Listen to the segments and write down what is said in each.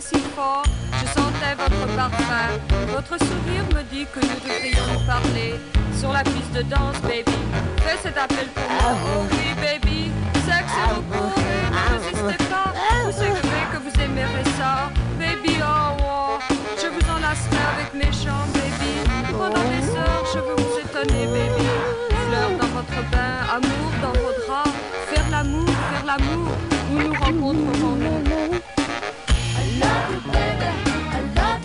si fort, je sentais votre parfum. Votre sourire me dit que nous devrions nous parler sur la piste de danse, baby. Fais cet appel pour moi. Oh ah oui, baby, sexe et repos, ah ah ne résistez pas. Vous savez que vous aimerez ça, baby. Oh, oh. je vous enlacerai avec mes chants, baby. Pendant des heures, je veux vous étonner, baby. Fleurs dans votre bain, amour dans vos draps. Faire l'amour, faire l'amour, nous nous rencontrerons.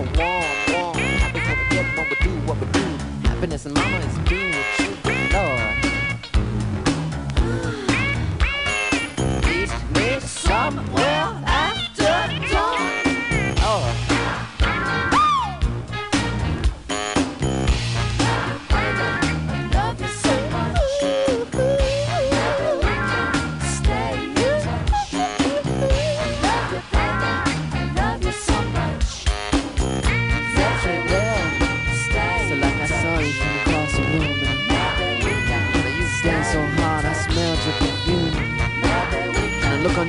warm, warm. We do what we do. Happiness and mama is being with you, Lord. Each needs some.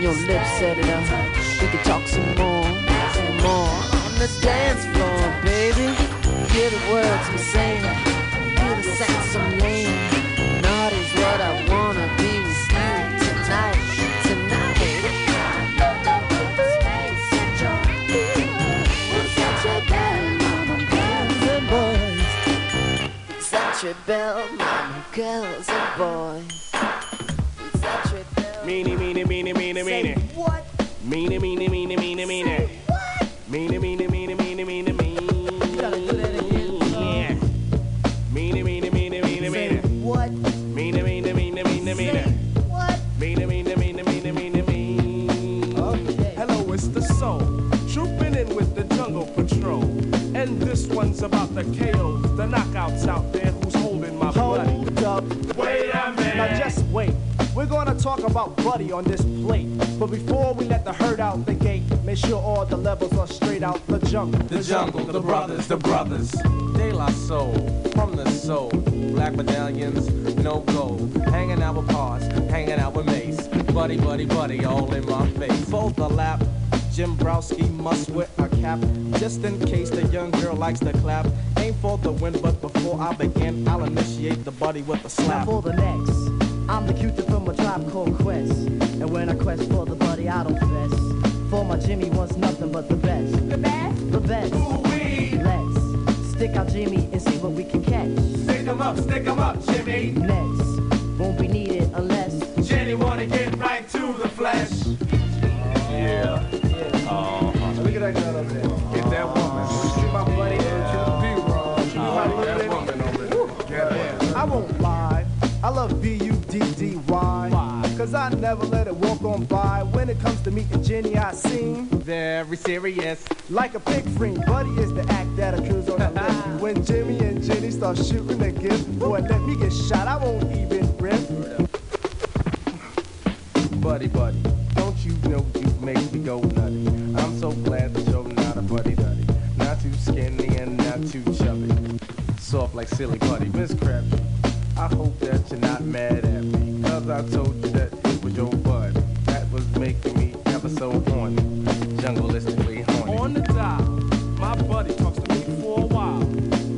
your lips set it up. We can talk some more, some more. On the dance floor, baby. Hear the words I'm saying. Hear the sax I'm laying. Naughty's what I wanna be with you tonight, tonight. Your bell, mama, girls and boys. About Buddy on this plate. But before we let the herd out the gate, make sure all the levels are straight out the jungle. The jungle, the brothers, the brothers. De La Soul, from the soul. Black medallions, no gold. Hanging out with Pos, hanging out with Mase. Buddy, buddy, buddy, all in my face. Fold the lap. Jim Browski must wear a cap just in case the young girl likes to clap. Aim for the win, but before I begin, I'll initiate the buddy with a slap. Now for the next, I'm the cutie from a tribe called Quest. And when I quest for the buddy, I don't fess. For my Jimmy wants nothing but the best. The best? The best. Let's stick out Jimmy and see what we can catch. Stick 'em up, stick 'em up, Jimmy. Next, won't be needed Cause I never let it walk on by. When it comes to meeting Jenny, I seem Very serious. like a pig friend. Buddy is the act that occurs on the list. When Jimmy and Jenny start shooting a gift, boy, let me get shot. I won't even rip. Buddy, buddy, don't you know you make me go nutty? I'm so glad that you're not a buddy duddy. Not too skinny and not too chubby. Soft like silly buddy, Miss Crabtree. I hope that you're not mad at me. Cause I told you Jungleistically horny. On the dial, my buddy talks to me for a while.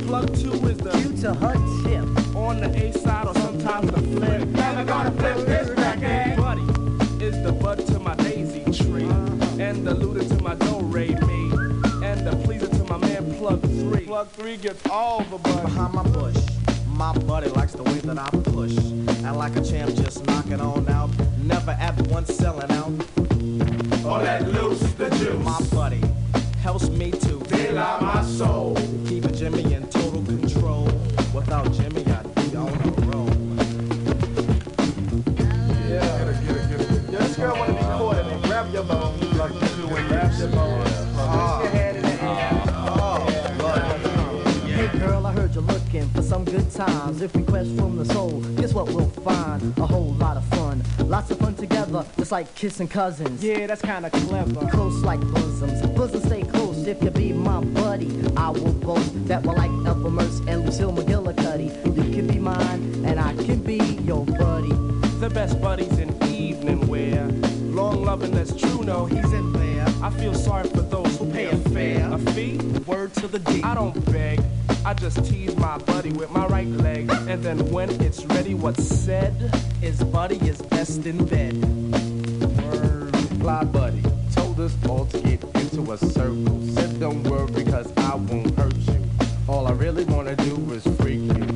Plug two is the due to her tip. on the A side or sometimes the flip. Never gonna flip this record. Buddy is the bud to my daisy tree, uh-huh. and the looter to my do re me, and the pleaser to my man plug three. Plug three gets all the bud behind my bush. My buddy likes the way that I push. And like a champ, just knock it on out. Never at once selling out. Helps me to De La my soul. keep Jimmy in total control. Without Jimmy, I'd be on the road. Yeah. Yo, this girl wanna be caught in it. Grab your bone. Plug two and grab your bone. Put your hand in the air. Hey girl, I heard you're looking for some good times. If we quest from the soul, guess what we'll find? A whole lot of fun. Lots of fun just like kissing cousins. Yeah, that's kinda clever. Close like bosoms. Bosoms stay close if you be my buddy. I will boast that we're like Ethel Mertz and Lucille McGillicuddy. You can be mine, and I can be your buddy. The best buddies in evening wear. Long loving that's true, no, he's He's in there. I feel sorry for those who pay a fare. A fee? Word to the D. I don't beg. I just tease my buddy with my right leg. And then when it's ready, what's said? is buddy is best in bed. Fly buddy told us all to get into a circle. Said don't worry because I won't hurt you. All I really wanna do is freak you.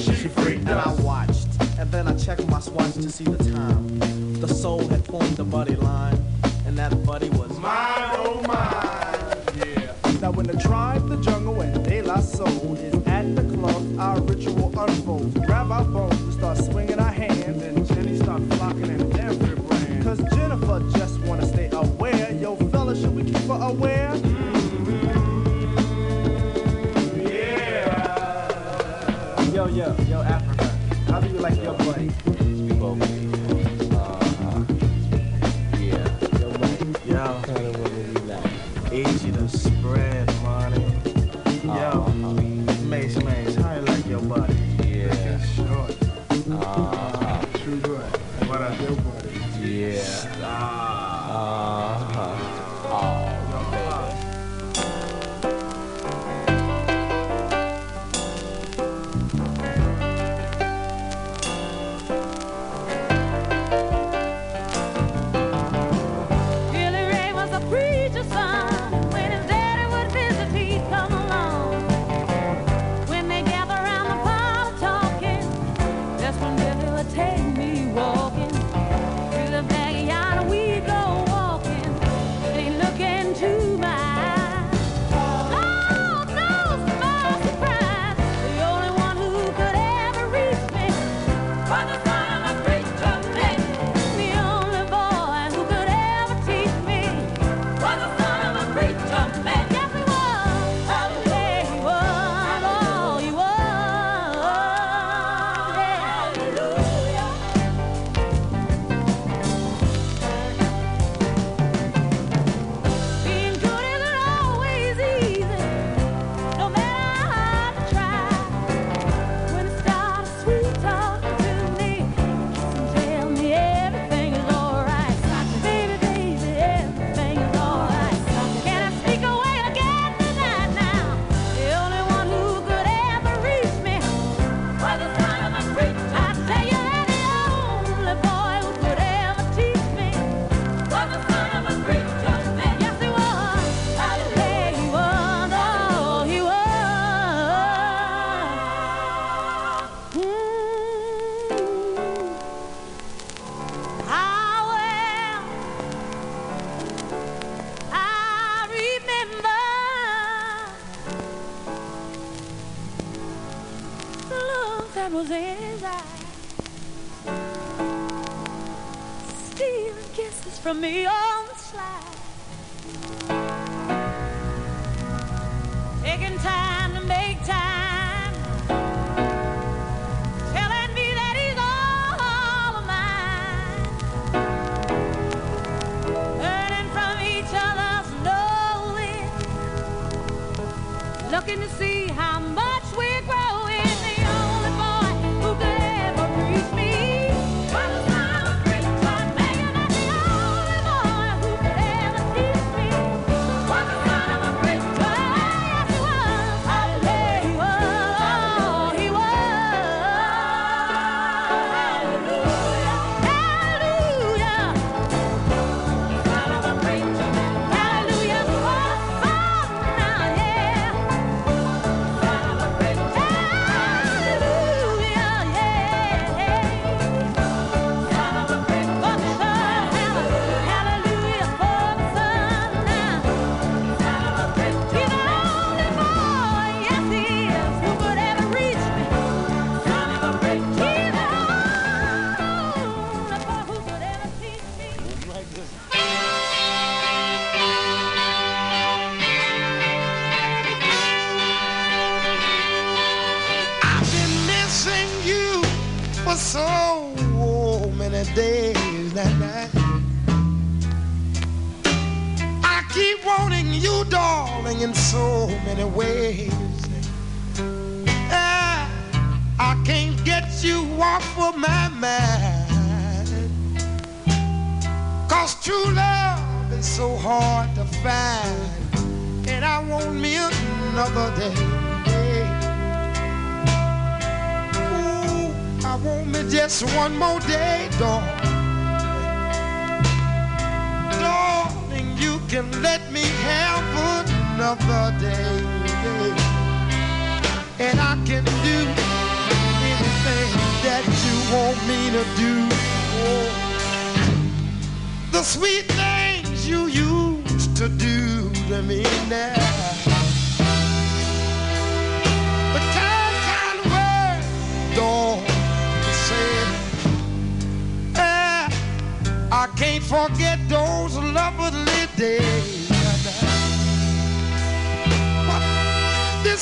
She freaked And I watched, and then I checked my swatch to see the time. The soul had formed a buddy line, and that buddy was Mine, oh mine. Yeah. Now when the tribe, the jungle,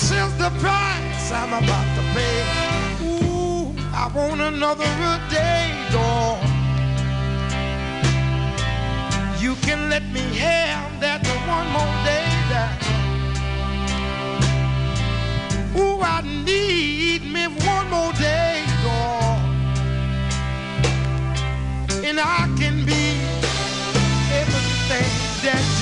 this is the price I'm about to pay. Ooh, I want another day, dog. You can let me have that one more day. That Ooh, I need me one more day, dog. And I can be everything that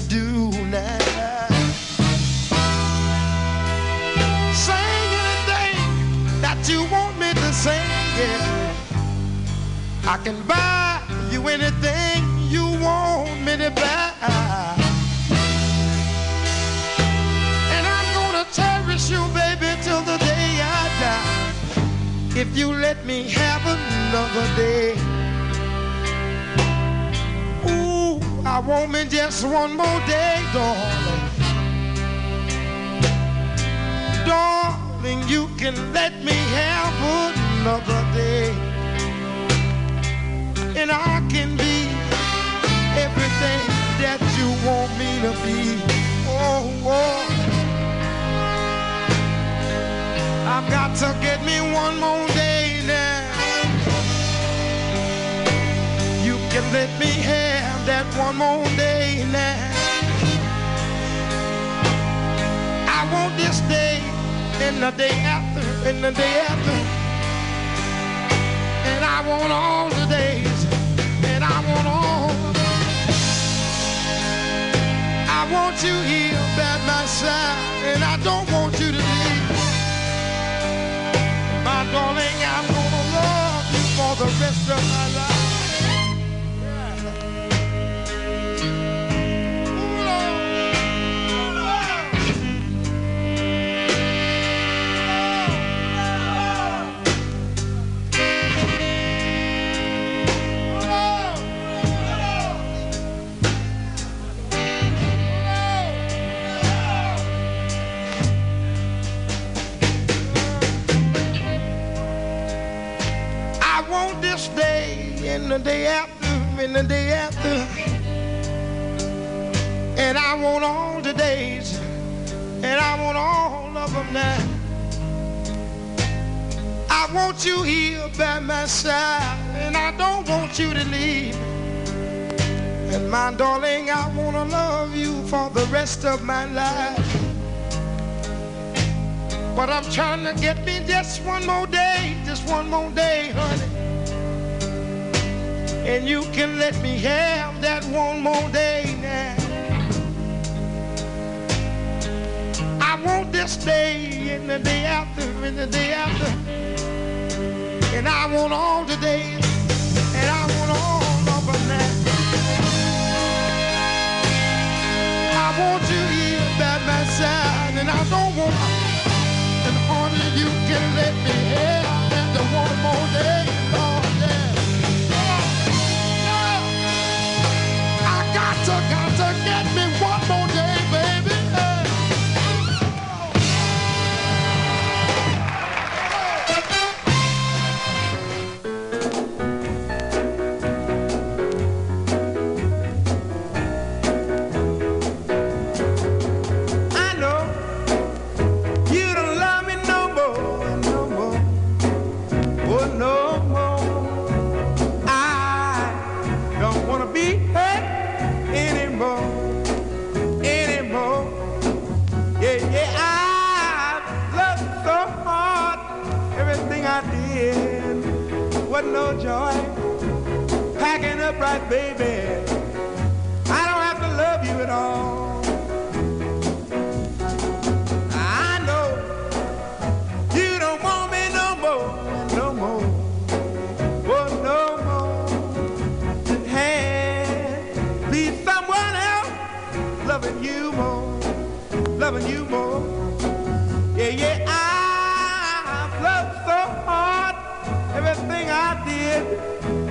do now. Anything that you want me to. I can buy you anything you want me to buy. And I'm gonna cherish you, baby, till the day I die. If you let me have another day. I want me just one more day, darling. Darling, you can let me have another day. And I can be everything that you want me to be. Oh, oh. I've got to get me one more day now. You can let me have that one more day now. I want this day and the day after and the day after. And I want all the days and I want all I want you here by my side and I don't want you to leave. My darling, I'm gonna love you for the rest of my life. The day after, and the day after. And I want all the days, and I want all of them now. I want you here by my side, and I don't want you to leave. And my darling, I wanna love you for the rest of my life. But I'm trying to get me just one more day, just one more day, honey. And you can let me have that one more day now. I want this day and the day after and the day after. And I want all the days and I want all of. I want you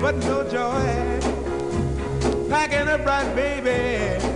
but no joy. Packing up right, baby.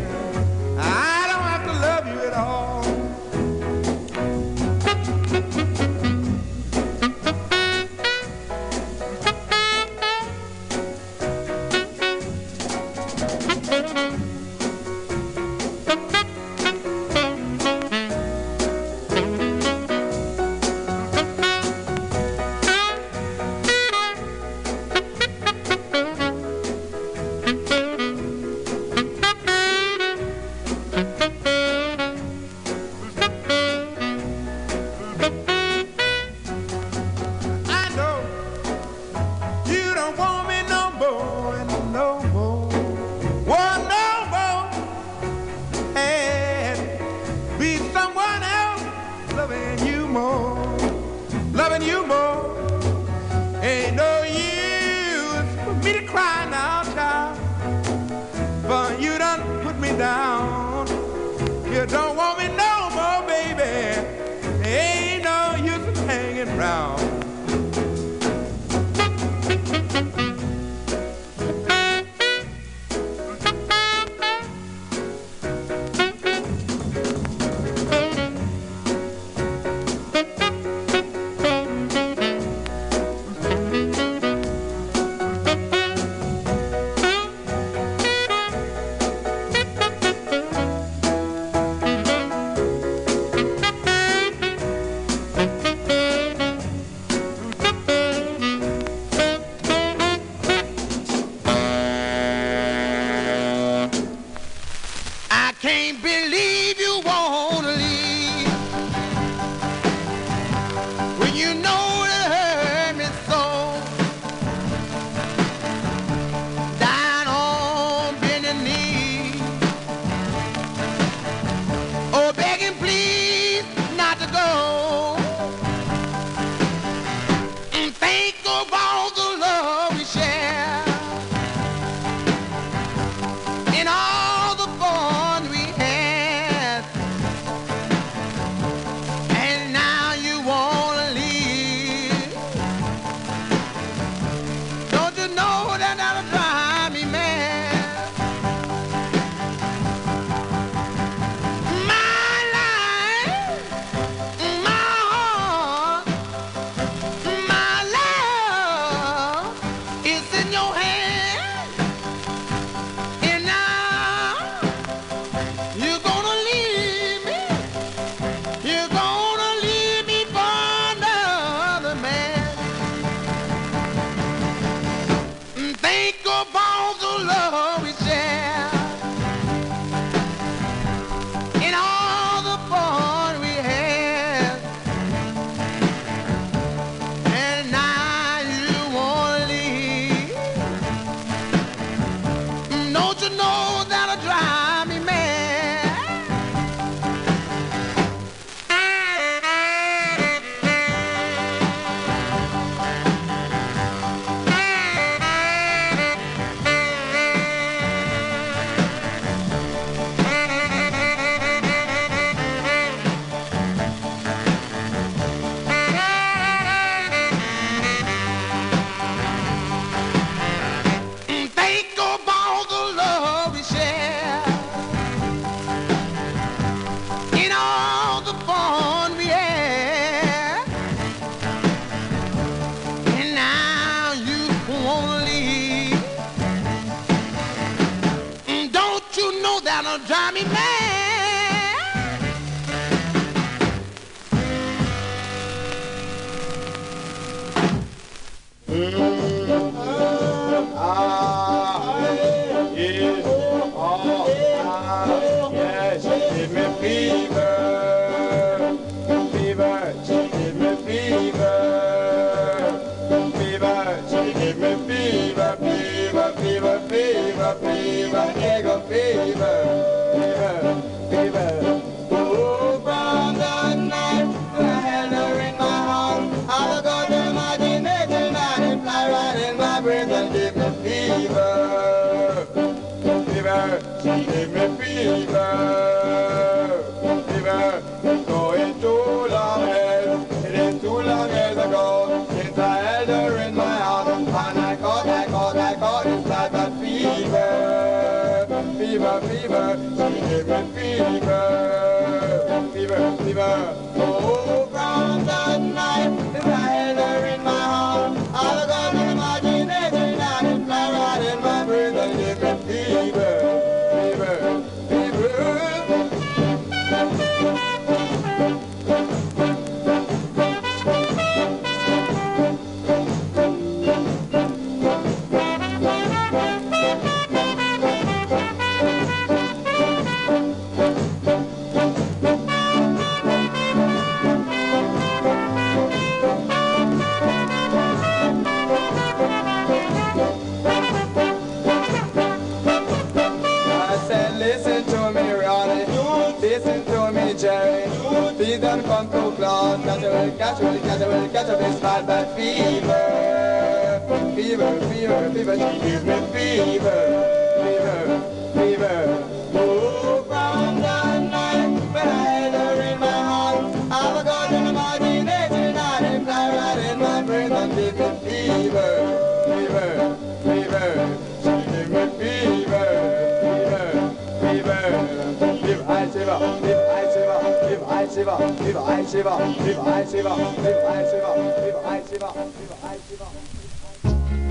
Silber, gib ein Silber, gib ein Silber, gib ein Silber, gib ein Silber, gib ein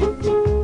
Silber.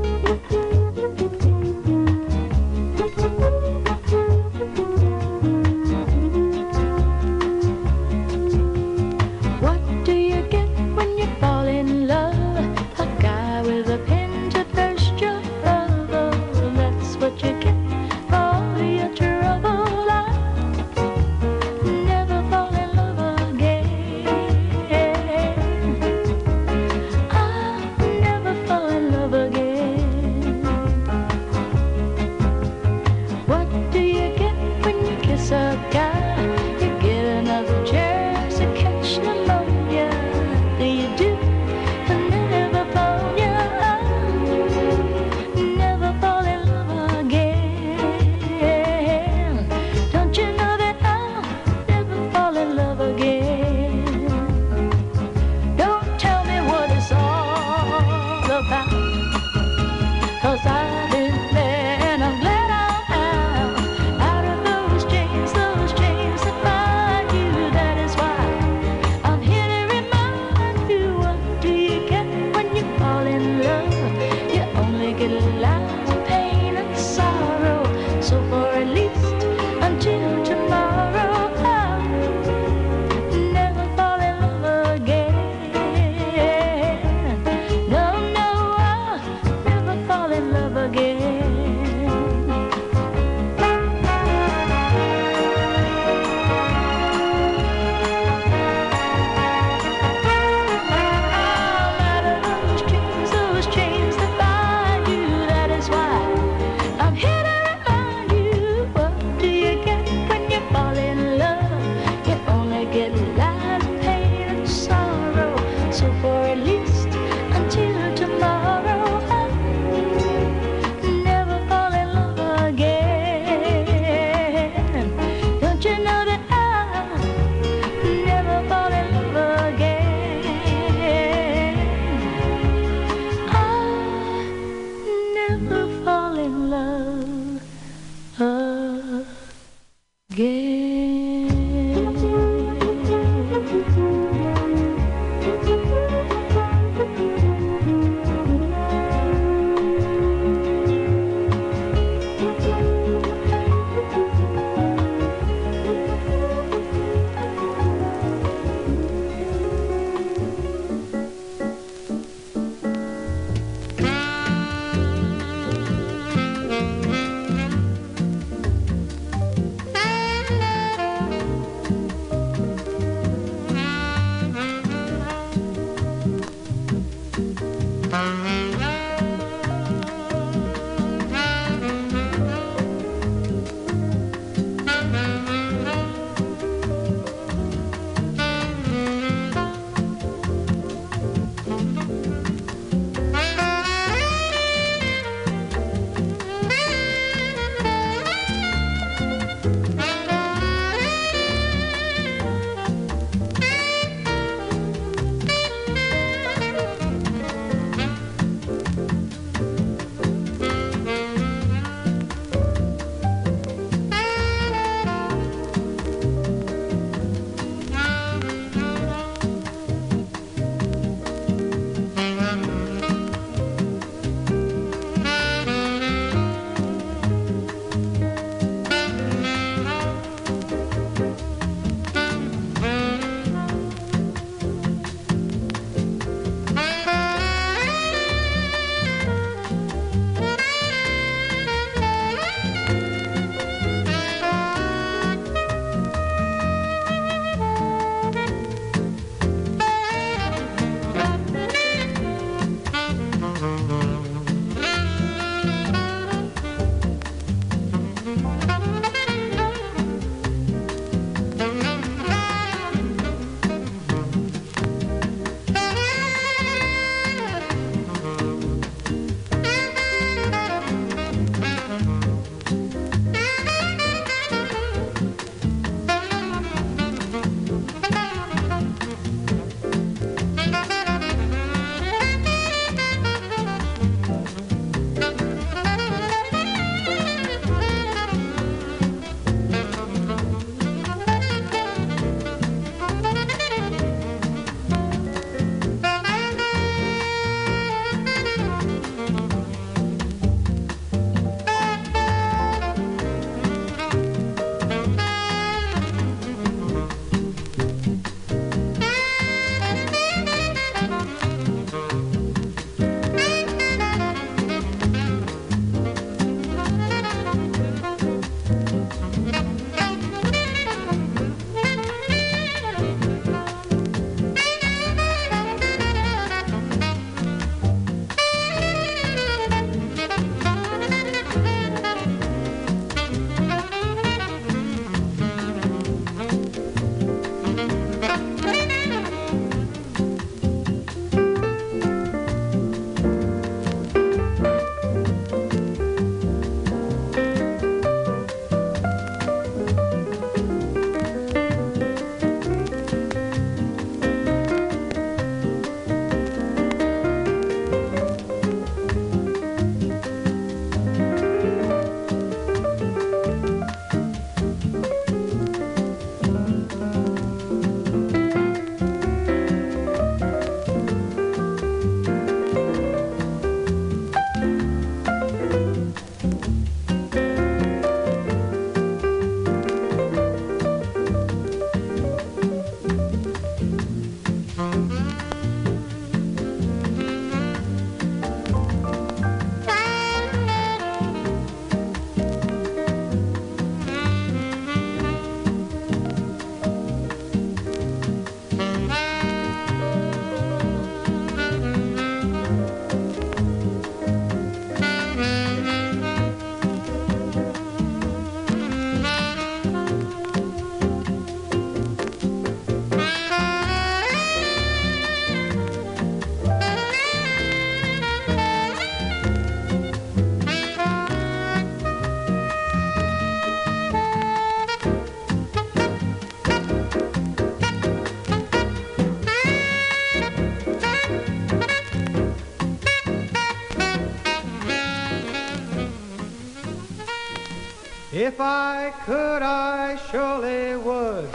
If I could, I surely would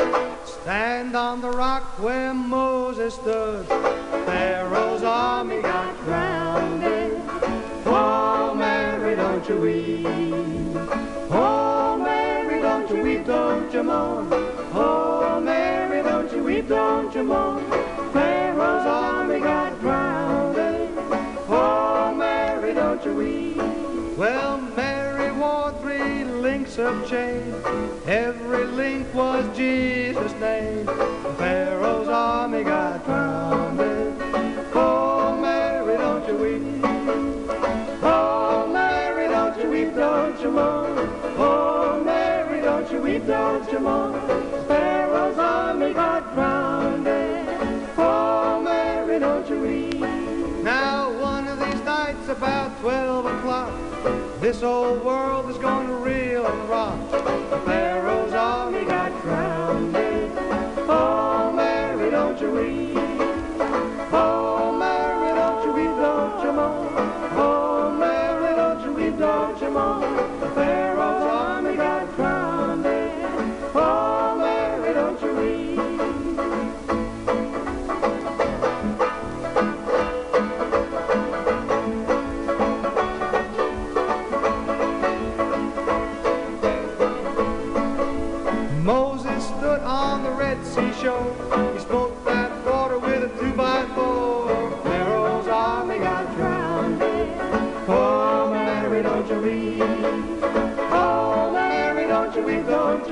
stand on the rock where Moses stood. Pharaoh's army got drowned. Oh, Mary, don't you weep. Oh, Mary, don't you weep, don't you mourn. Oh, Mary, don't you weep, don't you mourn. Pharaoh's army got drowned. Oh, Mary, don't you weep. Well, links of chain. Every link was Jesus' name. Pharaoh's army got drowned. Oh, Mary, don't you weep. Oh, Mary, don't you weep, don't you mourn. Oh, Mary, don't you weep, don't you mourn. Pharaoh's army got drowned. Oh, Mary, don't you weep. Now, one of these nights about 12 o'clock, this old world is to reel and rock. Pharaoh's army got drowned. Oh, Mary, don't you weep.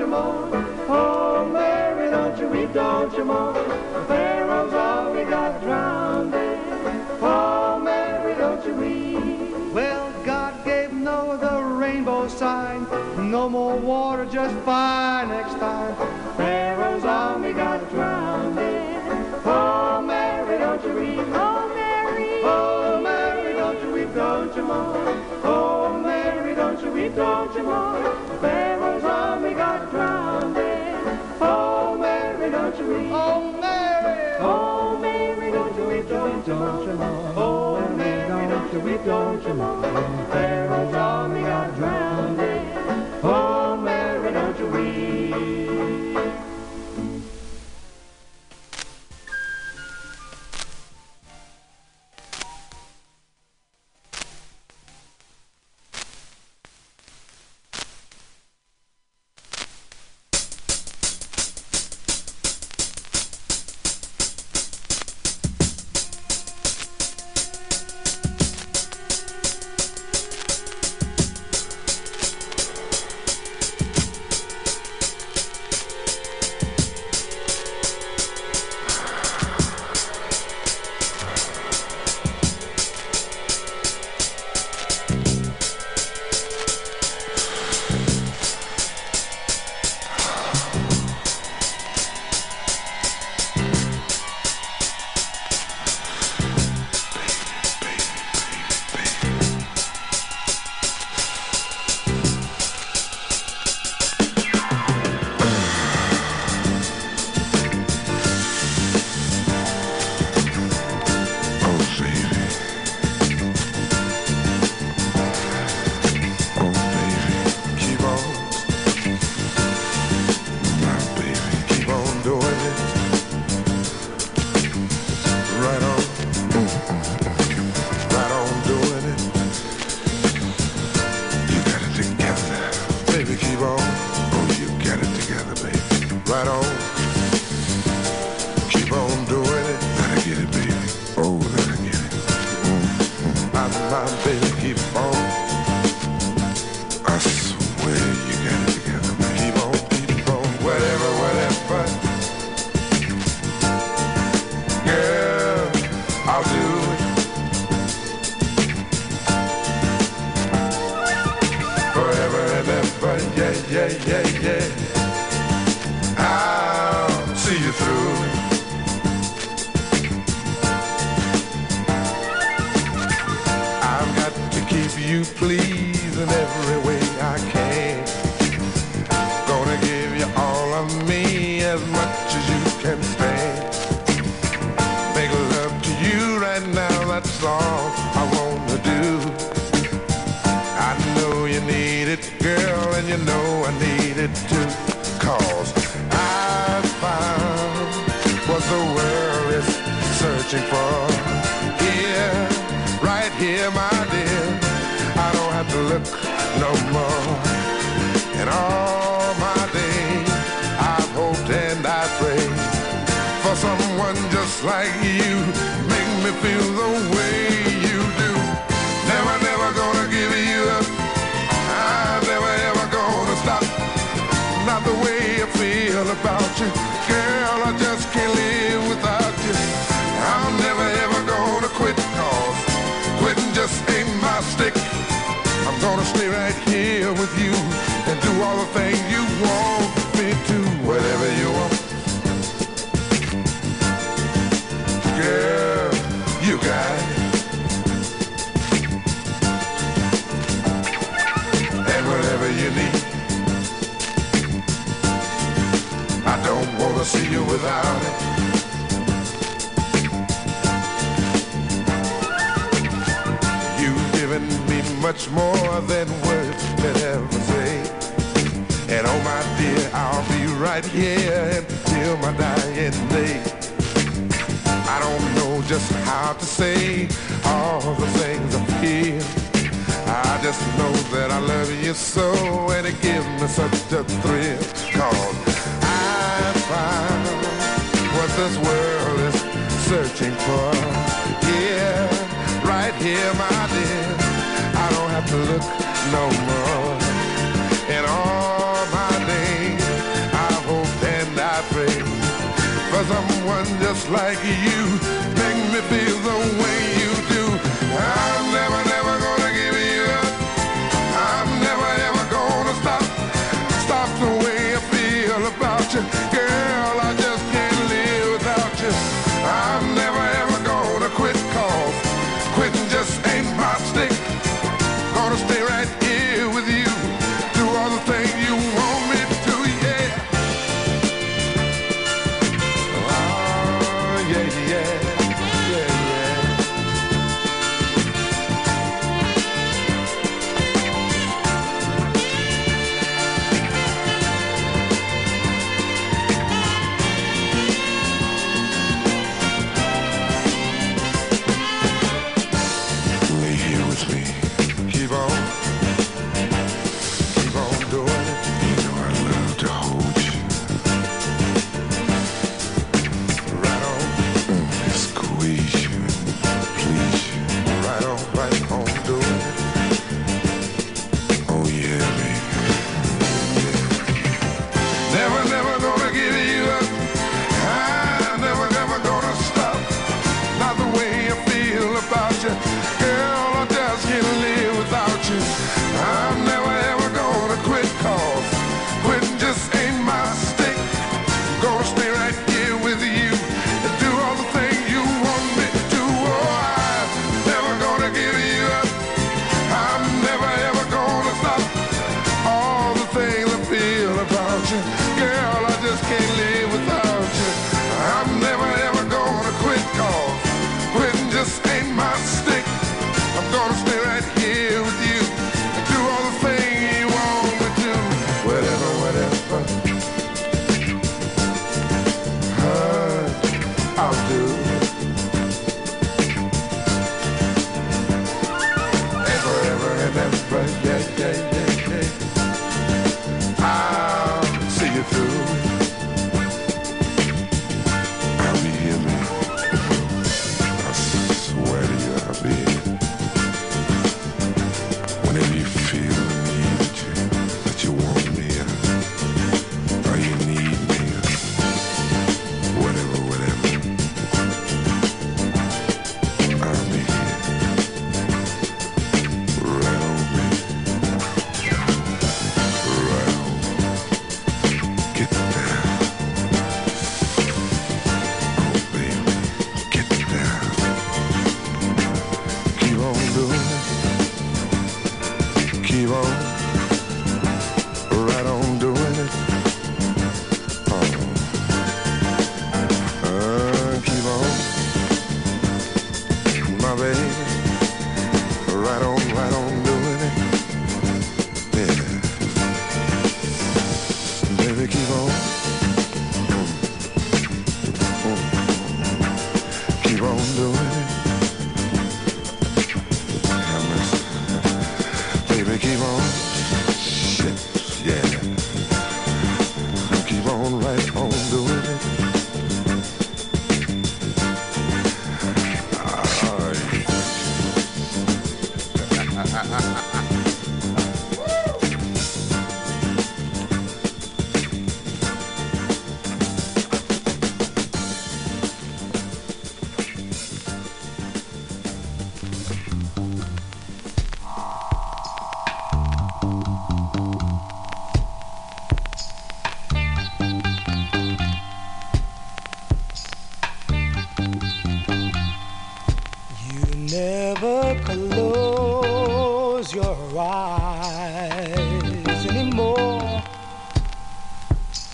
Weep, don't you mourn. Oh, Mary, don't you weep, don't you mourn. Pharaoh's army got drowned. Oh, Mary, don't you weep. Well, God gave Noah the rainbow sign. No more water, just fire next time. Pharaoh's army got drowned. Oh, Mary, don't you weep. Oh, Mary. Oh, Mary, don't you weep, don't you mourn. Oh, Mary, don't you weep, don't you mourn. Pharaoh's Mary, don't you weep. Oh, Mary. Oh, Mary, don't you weep, don't you mourn. Oh, Mary, don't you weep, don't you mourn. Pharaoh's army got drowned.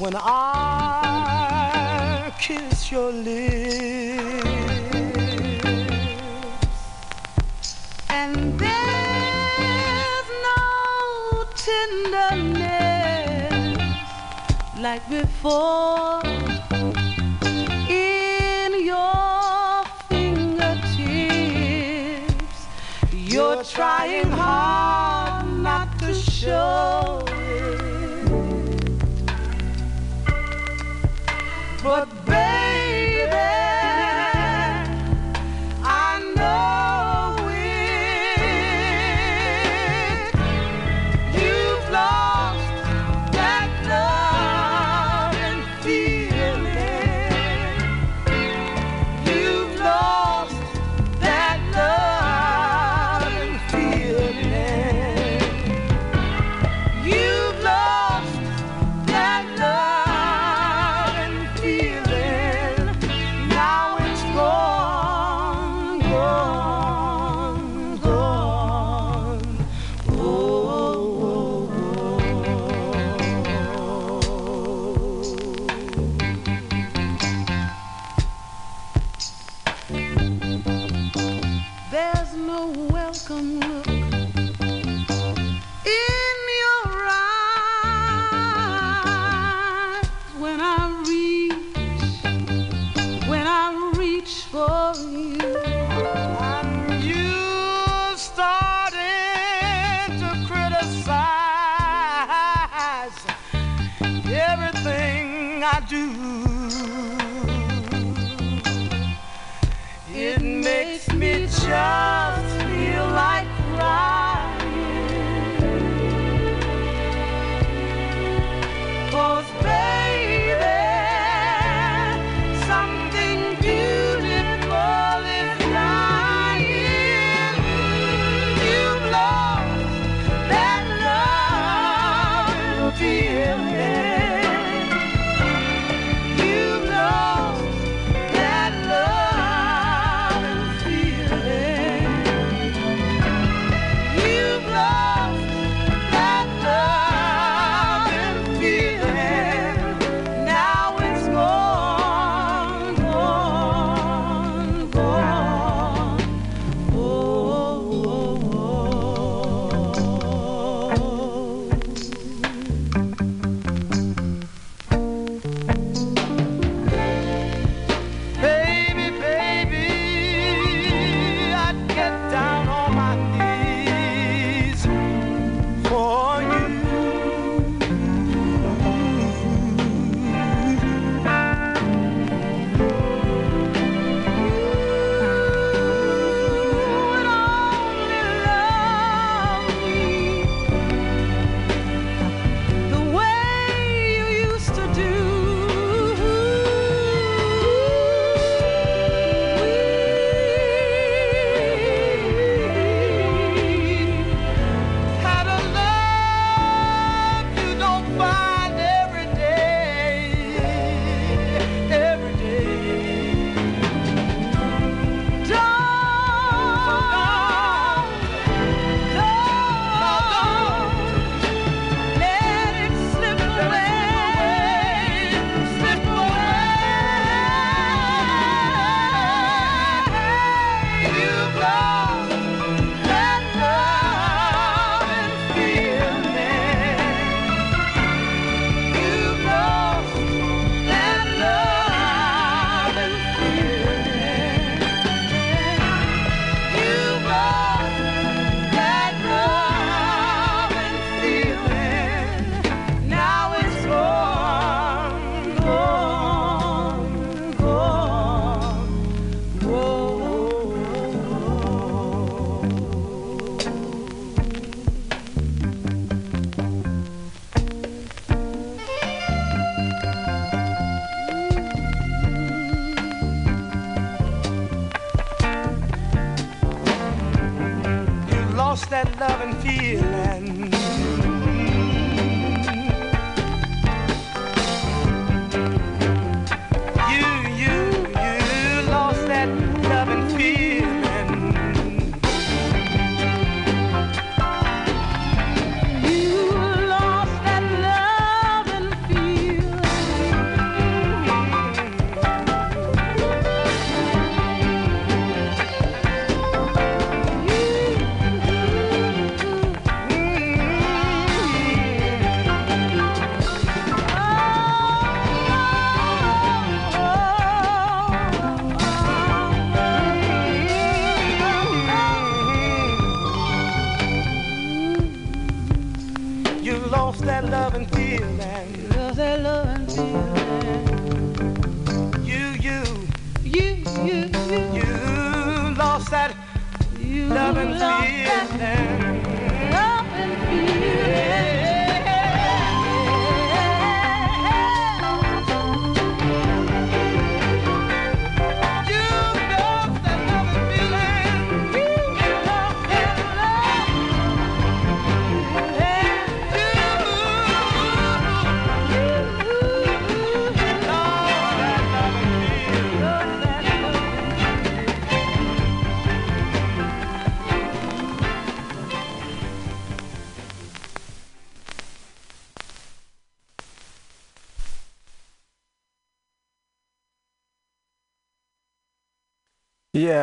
when I kiss your lips. And there's no tenderness like before.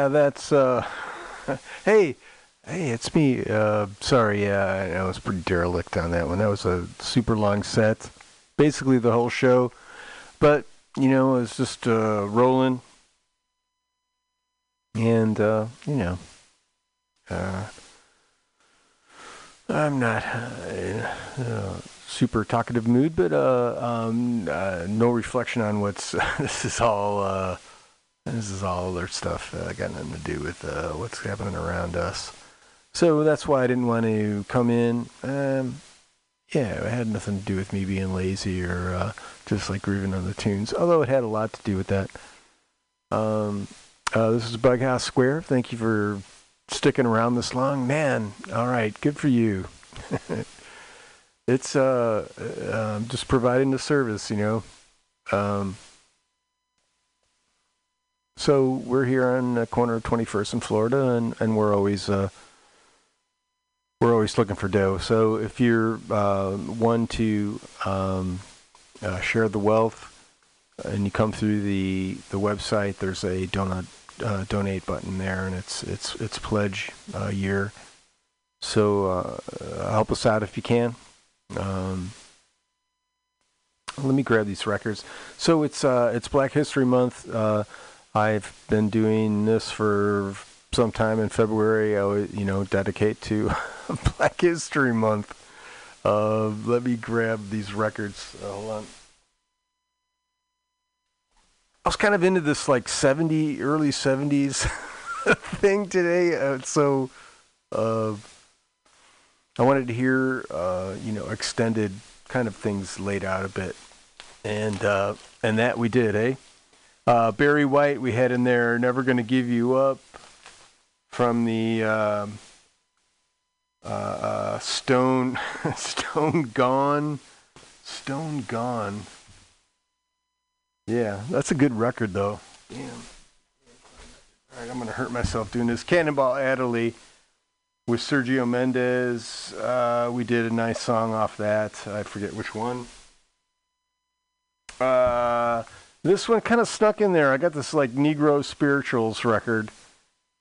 Yeah, that's uh hey, hey, it's me. Uh sorry, yeah, I was pretty derelict on that one. That was a super long set. Basically the whole show. But, you know, it's just uh rolling. And uh, you know, uh I'm not uh, in a super talkative mood, but uh, um, uh, no reflection on what's. this is all. Uh, this is all other stuff. Uh, got nothing to do with uh, what's happening around us. So that's why I didn't want to come in. Um, yeah, it had nothing to do with me being lazy or uh, just like grooving on the tunes. Although it had a lot to do with that. Um, uh, this is Bughouse Square. Thank you for sticking around this long, man. All right, good for you. it's uh, uh, just providing the service, you know. Um, so we're here on the corner of 21st in Florida, and, and we're always uh, we're always looking for dough. So if you're uh, one to um, uh, share the wealth, and you come through the the website, there's a donut uh, donate button there, and it's it's it's pledge uh, year. So uh, help us out if you can. Um, let me grab these records. So it's it's Black History Month. I've been doing this for some time in February. I would, you know, dedicate to Black History Month. Uh, let me grab these records. Uh, hold on. I was kind of into this like 70, early 70s thing today. Uh, so uh, I wanted to hear, uh, you know, extended kind of things laid out a bit. And uh, and that we did, eh? Uh, Barry White, we had in there, Never Gonna Give You Up from the um, uh, uh, Stone, Stone Gone. Stone Gone. Yeah, that's a good record though. Damn. All right, I'm gonna hurt myself doing this. Cannonball Adderley with Sergio Mendes. Uh, we did a nice song off that. I forget which one. Uh, this one kind of snuck in there. I got this like Negro Spirituals record,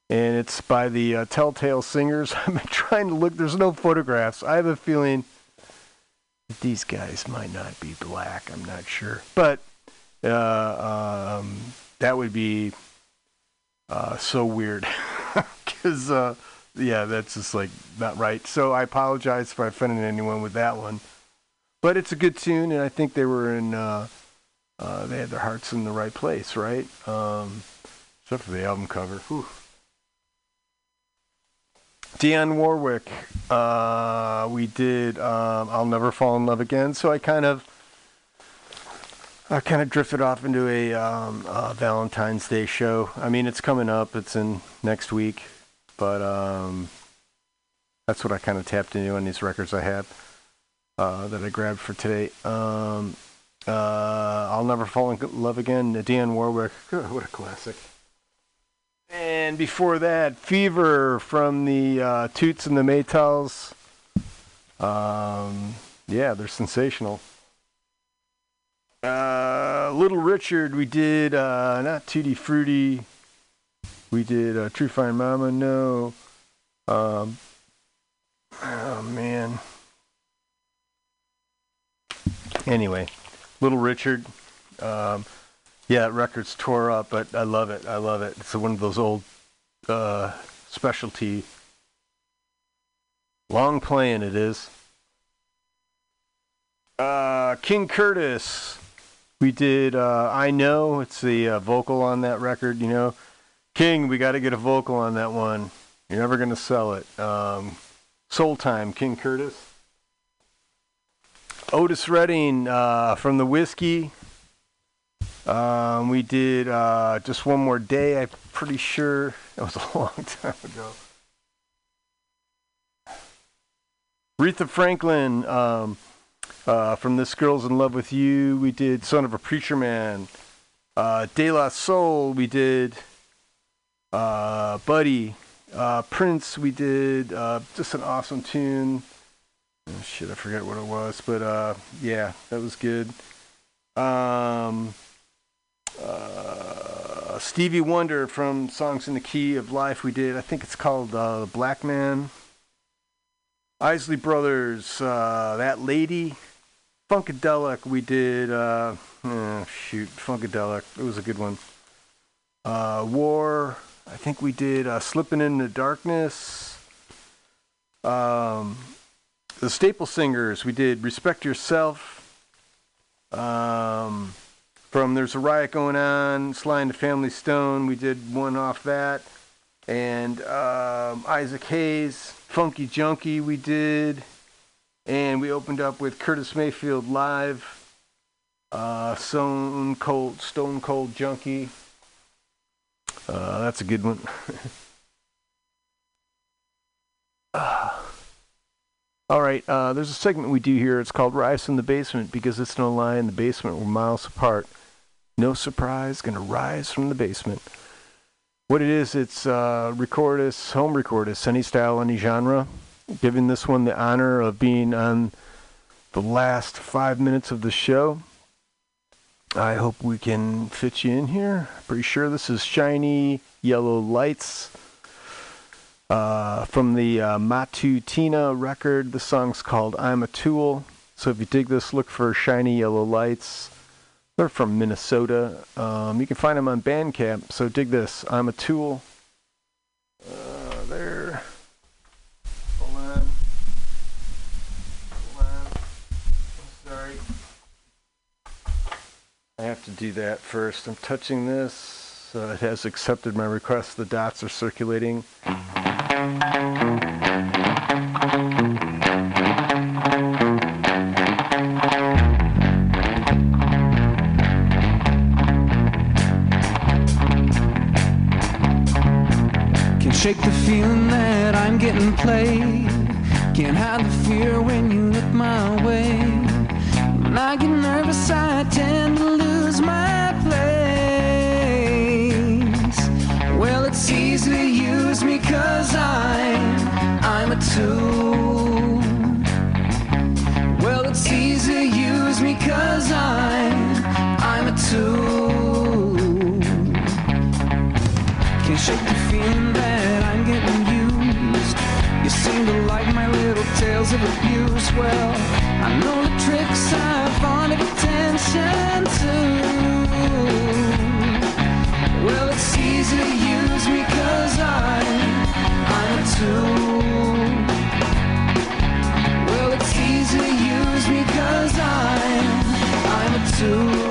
and it's by the uh, Telltale Singers. I've been trying to look. There's no photographs. I have a feeling these guys might not be black. I'm not sure, but uh, um, that would be uh, so weird because uh, yeah, that's just like not right. So I apologize if I offended anyone with that one, but it's a good tune, and I think they were in. Uh, they had their hearts in the right place, right? Um, except for the album cover. Whew. Warwick. Uh, we did um, "I'll Never Fall in Love Again," so I kind of, I kind of drifted off into a, um, a Valentine's Day show. I mean, it's coming up. It's in next week, but um, that's what I kind of tapped into on these records I have uh, that I grabbed for today. Uh, I'll Never Fall in Love Again, Dionne Warwick. what a classic. And before that, Fever from the uh, Toots and the Maytals. Um, yeah, they're sensational. Uh, Little Richard, we did uh, not Tutti Frutti. We did uh, True Fine Mama, no. Um, oh, man. Anyway, Little Richard. Um, yeah, record's tore up, but I love it. I love it. It's one of those old uh, specialty. Long playing it is. Uh, King Curtis. We did uh, I Know. It's the uh, vocal on that record, you know. King, we got to get a vocal on that one. You're never going to sell it. Um, Soul Time, King Curtis. Otis Redding uh, from the Whiskey. Um, we did uh, just one more day. I'm pretty sure it was a long time ago. Aretha Franklin um, uh, from This Girl's in Love with You. We did Son of a Preacher Man. Uh, De La Soul. We did uh, Buddy. Uh, Prince. We did uh, just an awesome tune. Oh, shit, I forget what it was, but uh, yeah, that was good. Um, uh, Stevie Wonder from Songs in the Key of Life. We did. I think it's called uh, Black Man. Isley Brothers, uh, That Lady, Funkadelic. We did. Uh, oh, shoot, Funkadelic. It was a good one. Uh, War. I think we did uh, Slipping in the Darkness. Um, the Staple Singers. We did Respect Yourself. Um, from There's a Riot Going On, Sly and the Family Stone. We did one off that. And um, Isaac Hayes, Funky Junkie, we did. And we opened up with Curtis Mayfield live. Uh, Stone Cold, Stone Cold Junkie. Uh, that's a good one. All right, uh, there's a segment we do here. It's called Rise from the Basement because it's no lie. In the basement, we're miles apart. No surprise, gonna rise from the basement. What it is, it's uh, recordist, home recordist, any style, any genre. Giving this one the honor of being on the last five minutes of the show. I hope we can fit you in here. Pretty sure this is Shiny Yellow Lights uh, from the uh, Matutina record. The song's called I'm a Tool. So if you dig this, look for Shiny Yellow Lights. They're from Minnesota. Um, you can find them on Bandcamp. So dig this. I'm a Tool. Uh, there. I have to do that first. I'm touching this. Uh, it has accepted my request. The dots are circulating. Shake the feeling that I'm getting played. Can't hide the fear when you look my way. When I get nervous, I Well, it's easy to use me cause I'm, I'm a tool. Can't shake the feeling that I'm getting used. You seem to like my little tales of abuse. Well, I know the tricks I've wanted attention to. Well, it's easy to use me cause I'm, I'm a tool. Use me cause I'm, I'm a tool.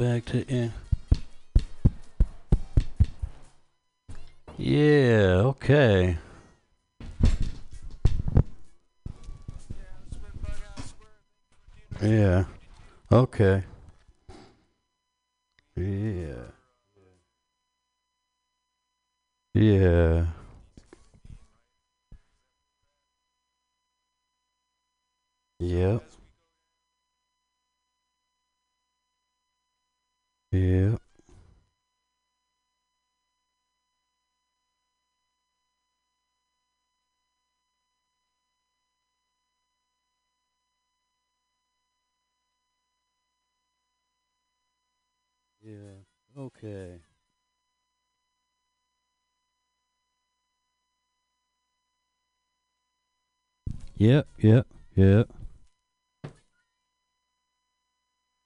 Back to in. Yeah, okay. Yep, yep, yep.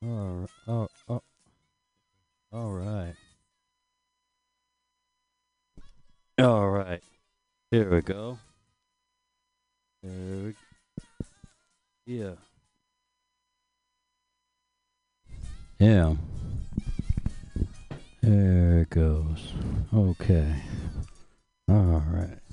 All right. Oh, oh. All right. All right. Here we go. There we Yeah. Yeah. There it goes. Okay. All right.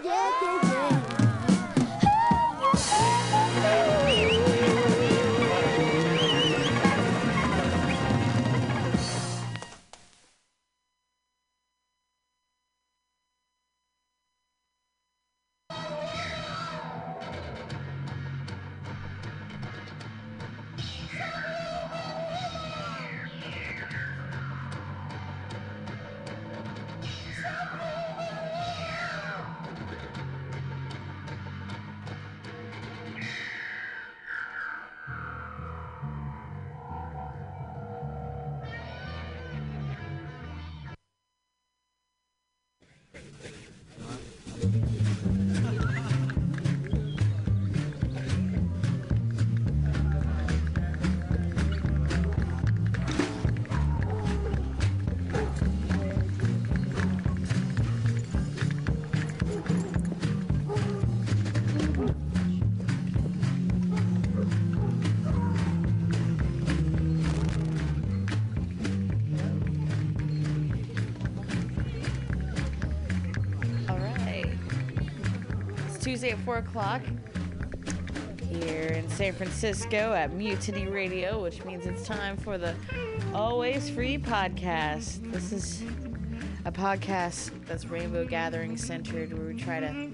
Is. Yeah, Tuesday at 4 o'clock here in San Francisco at Mutiny Radio, which means it's time for the Always Free podcast. This is a podcast that's Rainbow Gathering centered where we try to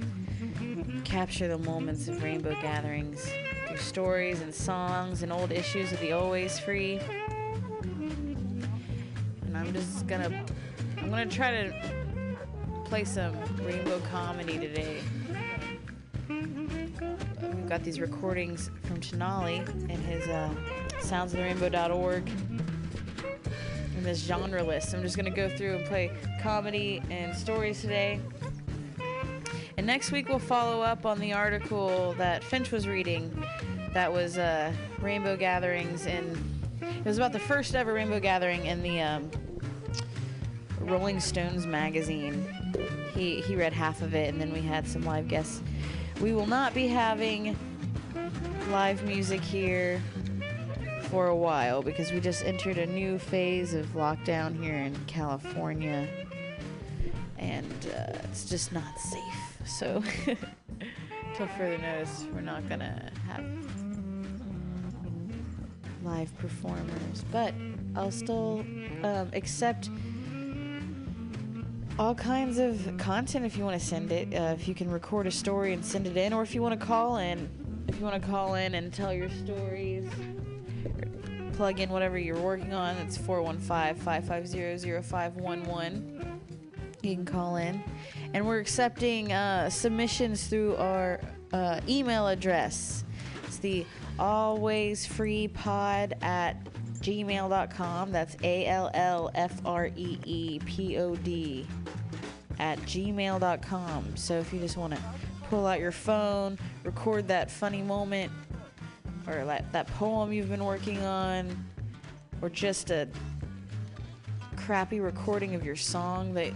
capture the moments of rainbow gatherings through stories and songs and old issues of the Always Free. And I'm just gonna I'm gonna try to play some rainbow comedy today. Got these recordings from Chinali and his uh, soundsoftherainbow.org and this genre list. I'm just gonna go through and play comedy and stories today. And next week we'll follow up on the article that Finch was reading. That was uh, rainbow gatherings and It was about the first ever rainbow gathering in the um, Rolling Stones magazine. He he read half of it, and then we had some live guests. We will not be having live music here for a while because we just entered a new phase of lockdown here in California, and uh, it's just not safe. So, till further notice, we're not gonna have live performers, but I'll still um, accept all kinds of content if you want to send it. Uh, if you can record a story and send it in, or if you want to call in, if you want to call in and tell your stories, plug in whatever you're working on. It's 415-550-0511. You can call in, and we're accepting uh, submissions through our uh, email address. It's the always free pod at gmail.com. That's A L L F R E E P O D at gmail.com. So if you just want to pull out your phone, record that funny moment, or that, that poem you've been working on, or just a crappy recording of your song that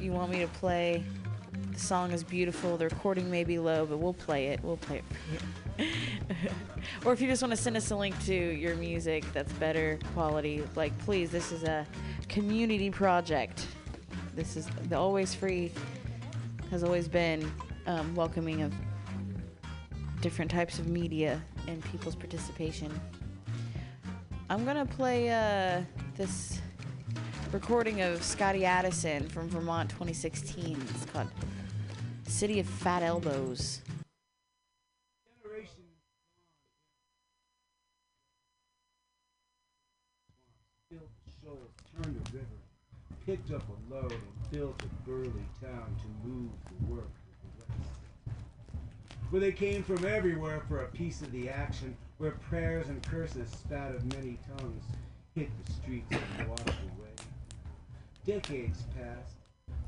you want me to play. The song is beautiful. The recording may be low, but we'll play it. We'll play it for you. or if you just want to send us a link to your music that's better quality, like please, this is a community project. This is the always free has always been um, welcoming of different types of media and people's participation. I'm gonna play uh, this recording of Scotty Addison from Vermont 2016. It's called City of Fat Elbows. Turned the river, picked up a load, and built a burly town to move the work of the West. Where they came from everywhere for a piece of the action, where prayers and curses spat of many tongues hit the streets and washed away. Decades passed,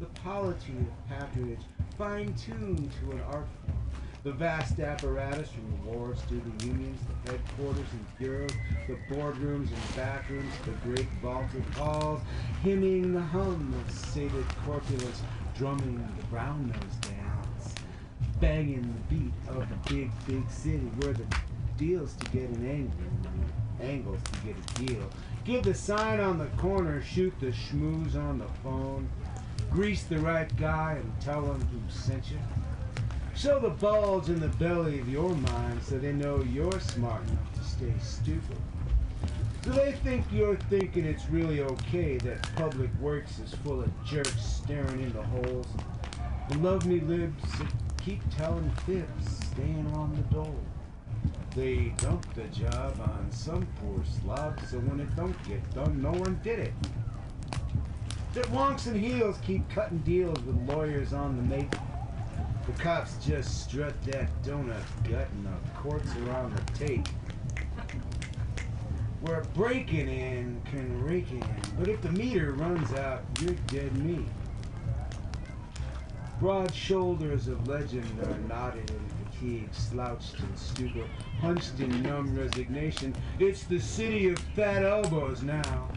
the polity of patronage fine-tuned to an art form. The vast apparatus from the wharves to the unions, the headquarters and bureaus, the boardrooms and backrooms, the great vaulted halls, hymning the hum of sated corpulence, drumming the brown nose dance, banging the beat of the big, big city where the deals to get an angle, angles to get a deal. Give the sign on the corner, shoot the schmooze on the phone, grease the right guy and tell him who sent you. Show the bulge in the belly of your mind so they know you're smart enough to stay stupid. Do they think you're thinking it's really okay that public works is full of jerks staring into holes? The love me libs keep telling fibs, staying on the dole. They dump the job on some poor slob, so when it don't get done, no one did it. That wonks and heels keep cutting deals with lawyers on the make. The cops just strut that donut gut and the courts are on the tape. Where breaking in can rake in, but if the meter runs out, you're dead meat. Broad shoulders of legend are knotted and fatigued, slouched and stupid, hunched in numb resignation. It's the city of fat elbows now.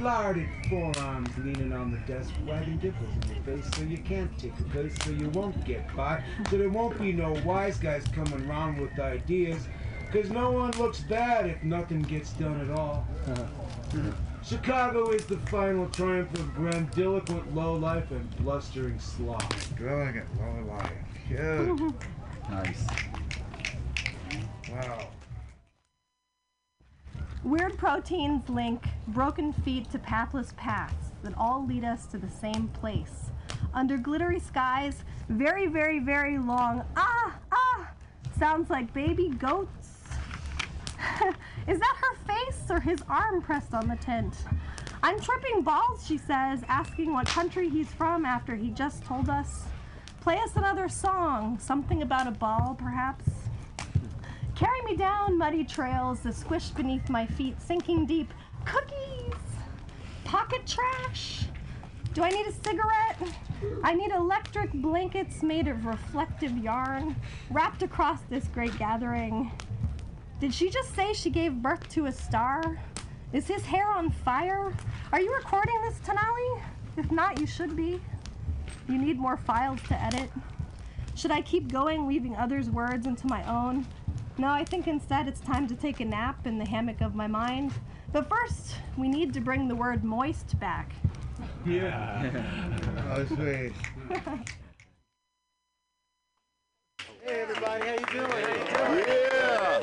Larded forearms leaning on the desk, wagging dimples in your face so you can't take a place, so you won't get by, so there won't be no wise guys coming round with ideas, cause no one looks bad if nothing gets done at all. Uh-huh. Chicago is the final triumph of grandiloquent lowlife and blustering sloth. Brilliant lowlife. Good. nice. Wow. Weird proteins link broken feet to pathless paths that all lead us to the same place. Under glittery skies, very, very, very long, ah, ah, sounds like baby goats. Is that her face or his arm pressed on the tent? I'm tripping balls, she says, asking what country he's from after he just told us. Play us another song, something about a ball, perhaps. Carry me down muddy trails, the squish beneath my feet, sinking deep. Cookies! Pocket trash! Do I need a cigarette? I need electric blankets made of reflective yarn wrapped across this great gathering. Did she just say she gave birth to a star? Is his hair on fire? Are you recording this, Tanali? If not, you should be. You need more files to edit. Should I keep going, weaving others' words into my own? No, I think instead it's time to take a nap in the hammock of my mind. But first, we need to bring the word moist back. Yeah. oh, sweet. Hey everybody, how you doing? How you doing? Yeah.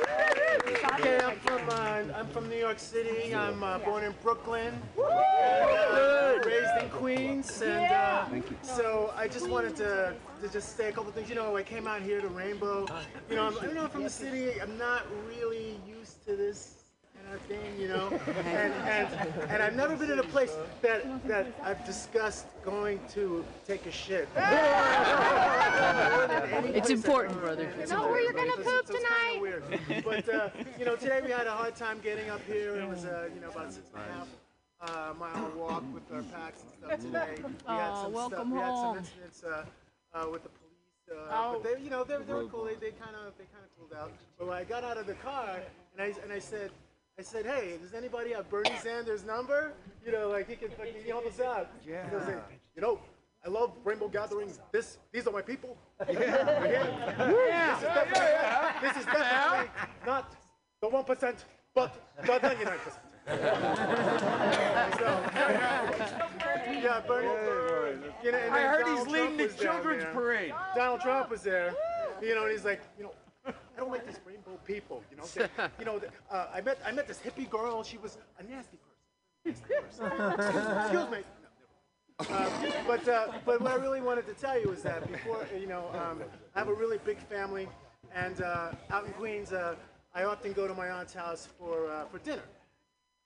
Okay, I'm from uh, I'm from New York City. I'm uh, born in Brooklyn, and, uh, raised in Queens, and uh, so I just wanted to, to just say a couple things. You know, I came out here to Rainbow. You know, I'm, you know, from the city. I'm not really used to this kind of thing. You know, and and and I've never been in a place that that I've discussed going to take a shit. More than any It's important, brother. been. It's Know where you're gonna poop it's- it's kinda weird. But uh, you know, today we had a hard time getting up here. It was uh, you know about six and a half uh, mile walk with our packs and stuff today. We had Aw, some welcome stuff. We had some incidents uh, uh, with the police. Uh, Oh. But they, you know, they, they were cool. They, they kind of they kind of cooled out. But when I got out of the car and I and I said. I said, hey, does anybody have Bernie Sanders' number? You know, like he can fucking help us out. Yeah. He was like, you know, I love rainbow gatherings. This, these are my people. Yeah. This is definitely, this is definitely not the one percent, but the ninety-nine percent. Yeah, Bernie. You know, and I heard Donald he's leading Trump the children's there. parade. Donald Trump was there. You know, and he's like, you know, I don't like these rainbow people. You know, they, you know, uh, I met I met this hippie girl. She was a nasty person. Nasty person. Excuse me. Uh, but uh, but what I really wanted to tell you is that before you know, um, I have a really big family, and uh, out in Queens, uh, I often go to my aunt's house for uh, for dinner.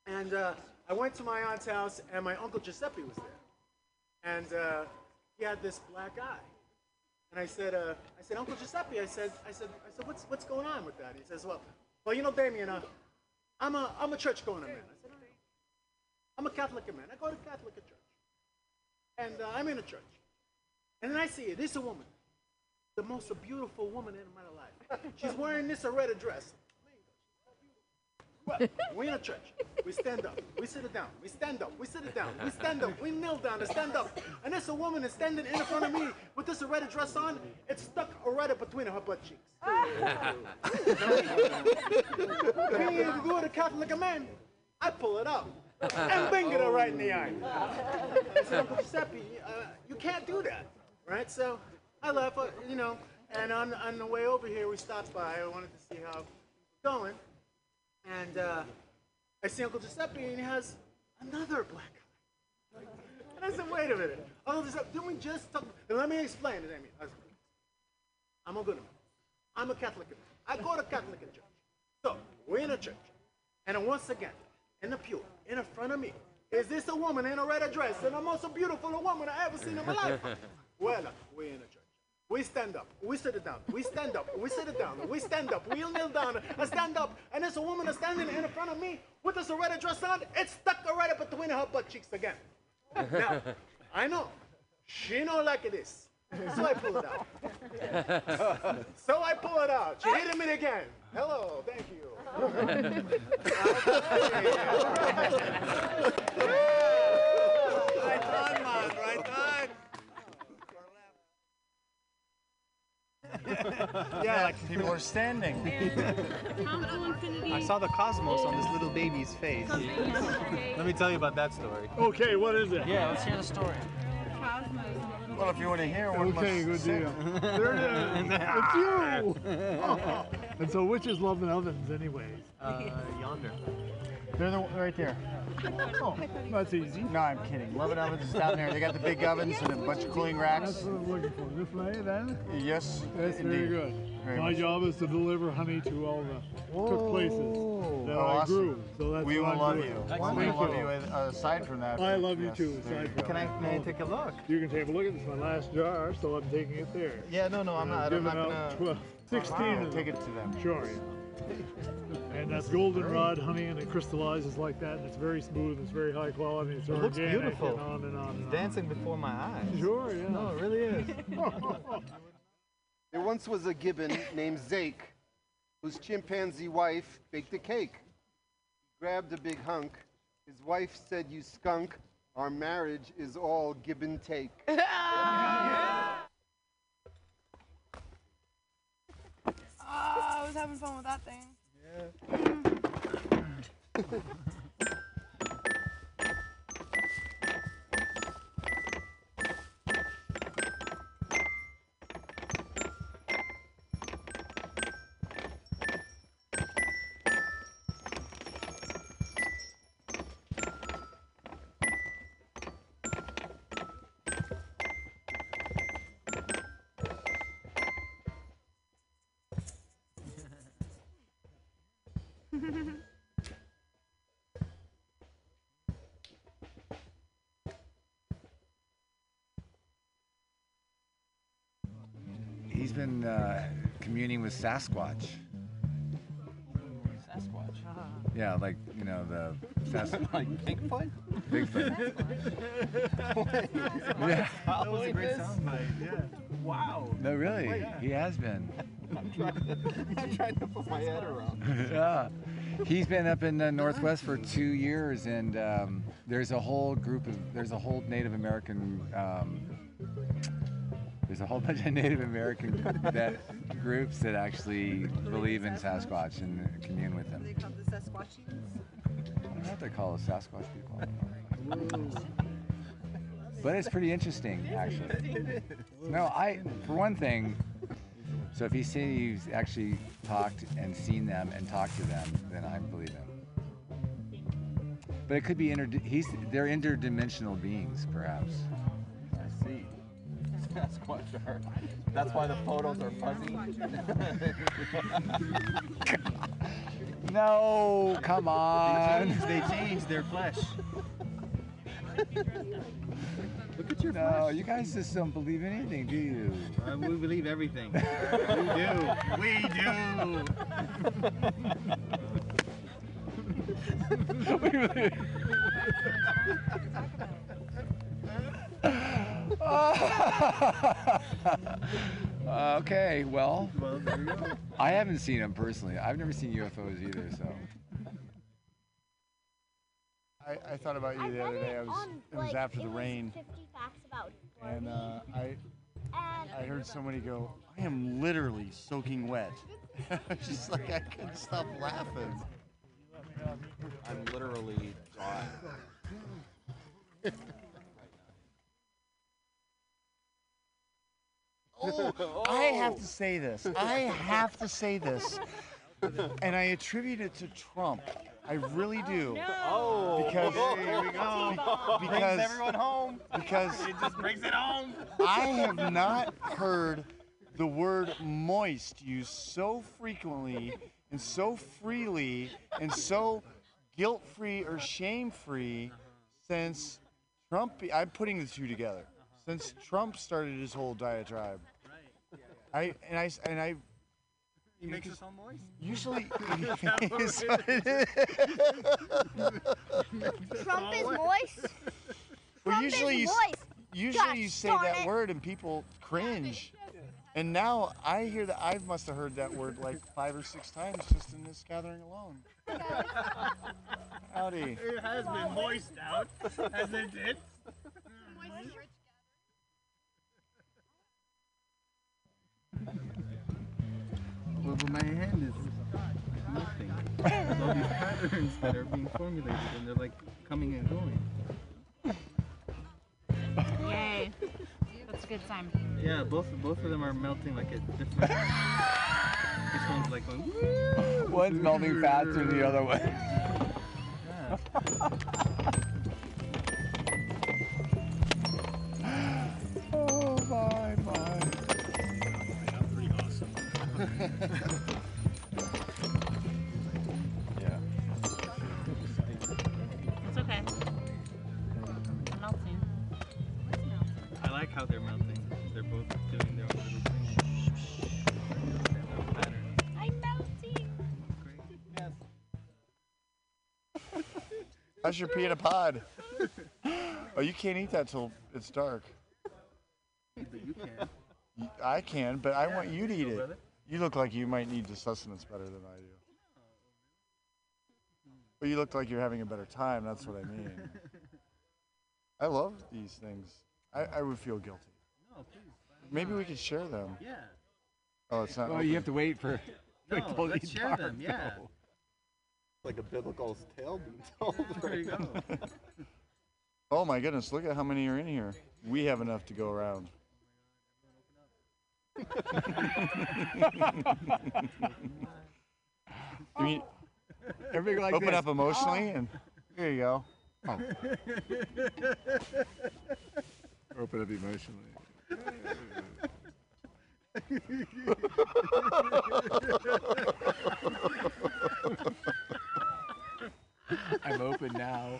And uh, I went to my aunt's house, and my uncle Giuseppe was there, and uh, he had this black eye. And I said, uh, I said, Uncle Giuseppe, I said, I said, I said, what's what's going on with that? He says, well, well, you know, Damien, uh, I'm a I'm a church going man. I said, "All right. I'm a Catholic man. I go to Catholic church and uh, I'm in a church. And then I see this a woman, the most beautiful woman in my life. She's wearing this red dress. Well, we're in a church. We stand up. We sit it down. We stand up. We sit it down. We stand up. We kneel down and stand up. And there's a woman is standing in front of me with this red dress on. It's stuck right between her butt cheeks. Me, if you go to Catholic man, I pull it up and bang it her right in the eye. I said, Uncle Giuseppe, uh, you can't do that, right? So I left, uh, you know, and on, on the way over here, we stopped by. I wanted to see how it was going. And uh, I see Uncle Giuseppe, and he has another black eye. And I said, wait a minute. Uncle Giuseppe, didn't we just talk? And let me explain it, Amy. I said, I'm a good man. I'm a Catholic. I go to Catholic church. So we're in a church. And once again, in the pew, in front of me, is this a woman in a red dress and the most beautiful woman I ever seen in my life? well, we're in a church. We stand up, we sit it down, we stand up, we sit it down, we stand up, we kneel down, I stand up, and there's a woman standing in front of me with this red dress on, it's stuck right up between her butt cheeks again. Now, I know, she don't like this. So I pull it out. so I pull it out. She hit me again. Hello, thank you. Right on, man. Right on. Yeah, like people are standing. I saw the cosmos on this little baby's face. Let me tell you about that story. Okay, what is it? Yeah, let's hear the story. Well, if you want to hear one, Okay, good deal. there it is. It's you. and so, which is Lovin' Ovens, anyways? Uh, yonder. They're the, right there. Oh, that's easy. No, I'm kidding. Lovin' ovens is down there. They got the big ovens and a bunch of cooling racks. That's what I'm looking for. This way, then? Yes. That's very indeed. good. Very My much. job is to deliver honey to all the cook places that Oh, I awesome. grew. So that's we what will I'm love doing. you. Thank we you. love you uh, aside from that. I love you Yes, too. there aside you go. from that. may I take a look? You can take a look at this. My last jar, so I'm taking it there. Yeah, no, no, I'm not. I'm giving not out gonna. 12 16 Wow. of Take it to them. Sure. And that's goldenrod honey, and it crystallizes like that, and it's very smooth, it's very high quality, it's It looks beautiful. and on and on. And It's on. dancing before my eyes. Sure, yeah. No, it really is. There once was a gibbon named Zake, whose chimpanzee wife baked a cake. He grabbed a big hunk. His wife said, You skunk, our marriage is all give and take. Oh, I was having fun with that thing. He's been uh, communing with Sasquatch. Sasquatch. Yeah, like you know the Sas- like Bigfoot? Bigfoot. yeah. That was a great soundbite. Yeah. Wow. No, really, Yeah. he has been. I'm trying, I'm trying to put my head around. yeah. He's been up in the Northwest for two years, and um, there's a whole group of there's a whole Native American um, there's a whole bunch of Native American that groups that actually believe in Sasquatch and commune with him. They call the Sasquatchians. I don't know what they call the Sasquatch people. but it's pretty interesting, actually. No, I, for one thing, so if he says he's actually talked and seen them and talked to them, then I believe him. But it could be inter. He's they're interdimensional beings, perhaps. I see. Sasquatch art. That's why the photos are fuzzy. No, come on. They change, they change their flesh. Look at your No, you guys just don't believe anything, do you? Uh, we believe everything. we do. We do. Uh, okay, well, Well, there you go. I haven't seen them personally. I've never seen UFOs either, so. I, I thought about you the other day. I was it was after the rain, 50 facts about and uh, I I heard somebody go, "I am literally soaking wet." Just like I couldn't stop laughing. I'm literally dry. Oh, I have to oh. say this. I have to say this, and I attribute it to Trump. I really do. Oh, oh. because oh. here we go. Because Brings everyone home. Because it just brings it home. I have not heard the word moist used so frequently and so freely and so guilt-free or shame-free since Trump. I'm putting the two together. Since Trump started his whole diatribe. I and I and I. He makes us all moist. Usually, Is what it is. Trump is moist. Well, Trump usually is you, moist. usually Gosh you say that it. word and people cringe. And now I hear that I must have heard that word like five or six times just in this gathering alone. Howdy. It has been moist out, hasn't it? Well, but my hand is nothing. All these patterns that are being formulated, and they're like coming and going. Yay. That's a good sign. Yeah, both both of them are melting like a different. this one's like going. One's melting faster than the other one. oh yeah. It's okay. I'm melting. I like how they're melting. They're both doing their own little. Pattern. I'm melting. How's your pea in a pod? Oh, you can't eat that till it's dark. But you can. Y- I can, but I want you to eat Go, it. Brother. You look like you might need the sustenance better than I do. But you look like you're having a better time. That's what I mean. I love these things. I, I would feel guilty. No, please. Maybe we could share them. Yeah. Oh, it's not. Well, you have to wait for. No, Twinkle, let's you share them. Yeah. soul. Like a biblical tale being told. There you go. Oh my goodness, look at how many are in here. We have enough to go around. You mean, Everybody like open this. up emotionally and there you go. Oh. Open up emotionally. I'm open now.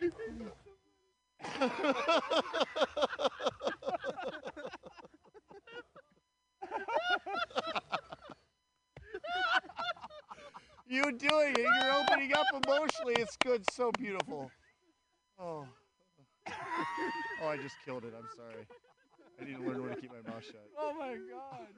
You doing it. You're opening up emotionally. It's good. So beautiful. Oh. Oh, I just killed it. I'm sorry. I need to learn when to keep my mouth shut. Oh my god.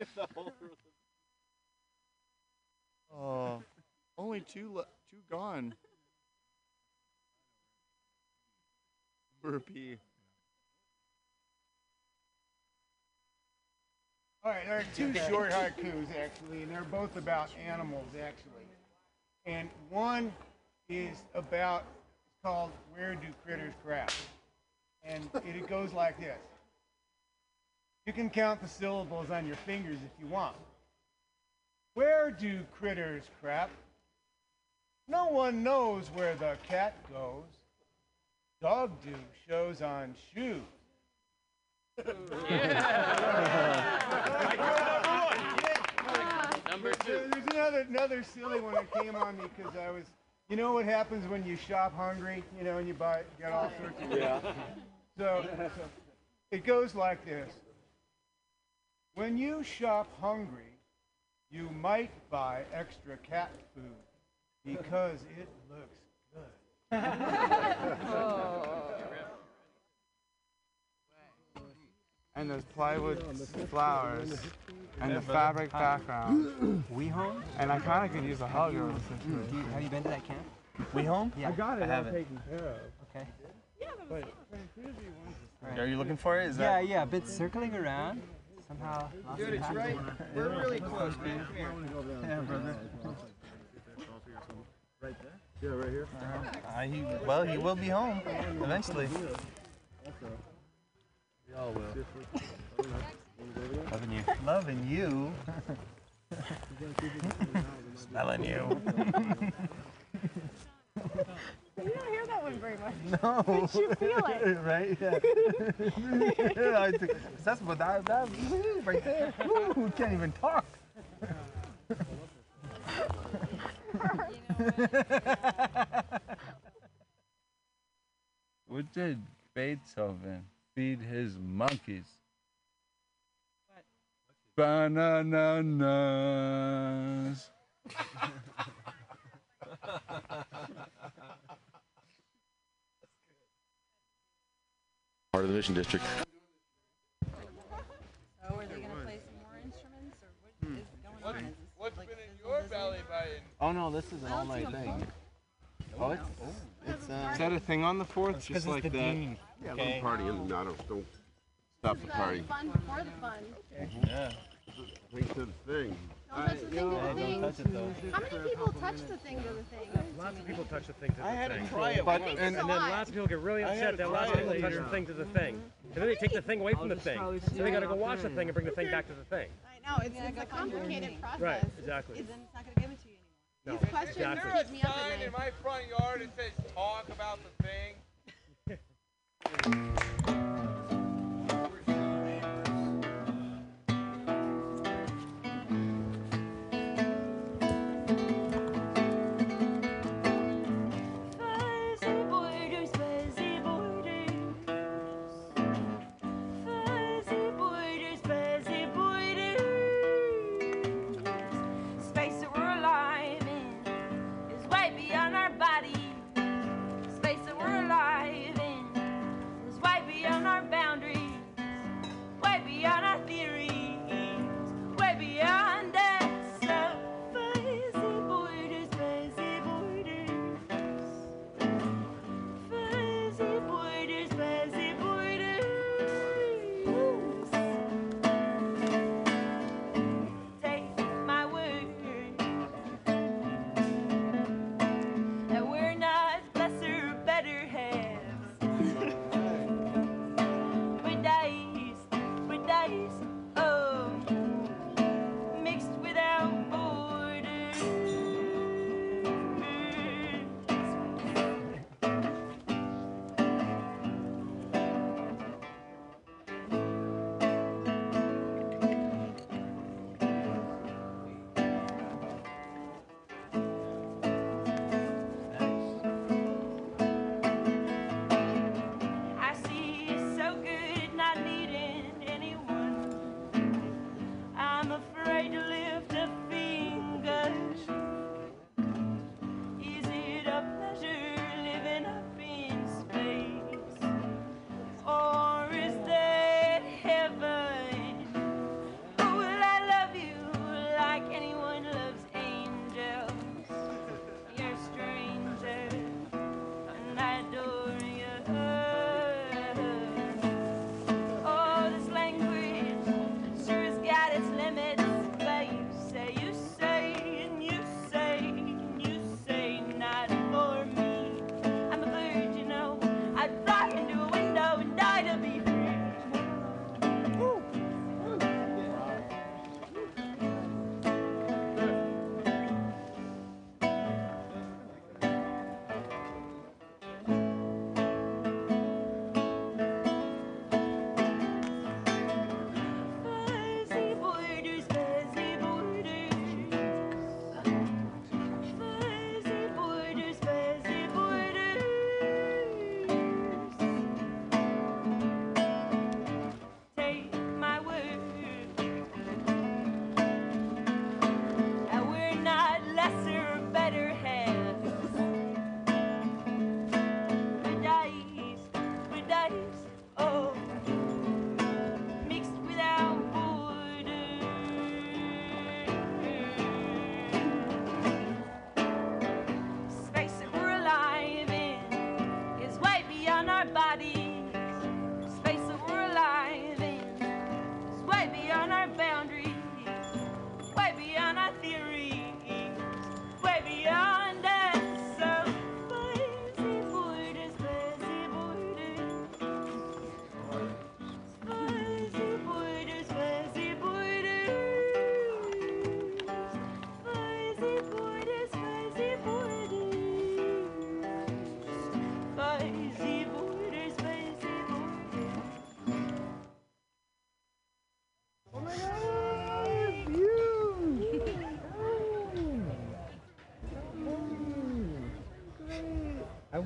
You guys are oh, only two le- two gone. Burpee. All right, there are two short haikus actually, and they're both about animals actually. And one is about it's called "Where Do Critters Crap?" and it, it goes like this. You can count the syllables on your fingers if you want. Where do critters crap? No one knows where the cat goes. Dog do shows on shoes. Number two. There's another another silly one that came on me because I was, you know what happens when you shop hungry, you know, and you buy you got all sorts of. Yeah. So, so it goes like this. When you shop hungry, you might buy extra cat food because it looks oh. And those plywood flowers and the fabric background. We home? And I kind of could use a hug or listen to. Have you been to that camp? We home? Yeah. I got it. I haven't. taken care of. Okay. Are you looking for it? Is yeah, that? yeah. Been circling around. Somehow. lost Dude, it's right. We're really close, man. Come here. Yeah, brother. Right there? Yeah, right here. Uh, he, well, he will be home eventually. Oh, we all will. Loving you. Loving you. Smelling you. You don't hear that one very much. No. But you feel it. right? Yeah. That's what that, that right there. Woo, can't even talk. What did Beethoven feed his monkeys? Bananas. Part of the Mission District. So are they gonna play some more instruments, or what hmm. is going on? Is this What's like been in your belly button? Oh no, this is an I all-night thing. Oh, it's It's, uh, Is that a thing on the fourth? That's Just 'cause it's like the that. dean. Yeah, Okay. little party. and No, don't, don't stop the party. Fun before the fun. Yeah. Think to the thing. Don't touch the thing to the don't thing. touch it, though. How many people touch the thing to the thing? Lots of people touch the thing to the thing. I had to thing. try it but, and, and then lots of people get really upset to that lots of people touch the thing to the thing. And then they take the thing away from the thing. So they gotta go watch the thing and bring the thing back to the thing. I know, it's, it's a complicated process. Right, exactly. It's not gonna give it to you No, anymore. These questions exactly. There a keep me up sign at in my front yard that says talk about the thing?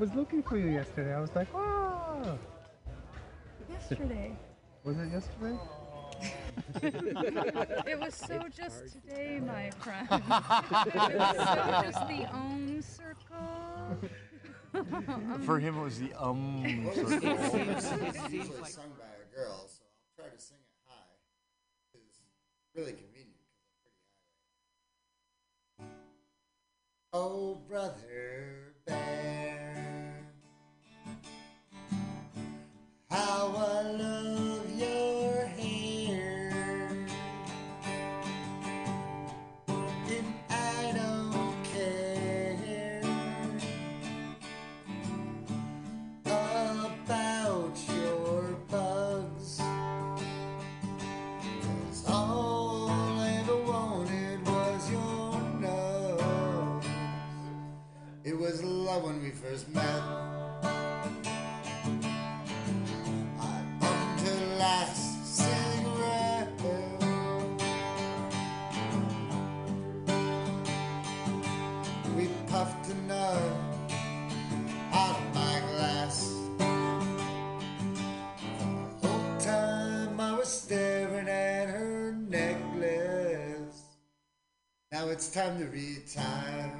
was looking for you yesterday. I was like, oh. Yesterday. Was it yesterday? it was so just today, my friend. it was so just the ohm circle. For him, it was the um circle. it's usually sung by a girl, so I'll try to sing it high. It's really convenient because I'm pretty high. Oh, brother, is met. I bummed her last cigarette. We puffed another out of my glass. The whole time I was staring at her necklace. Now it's time to retire.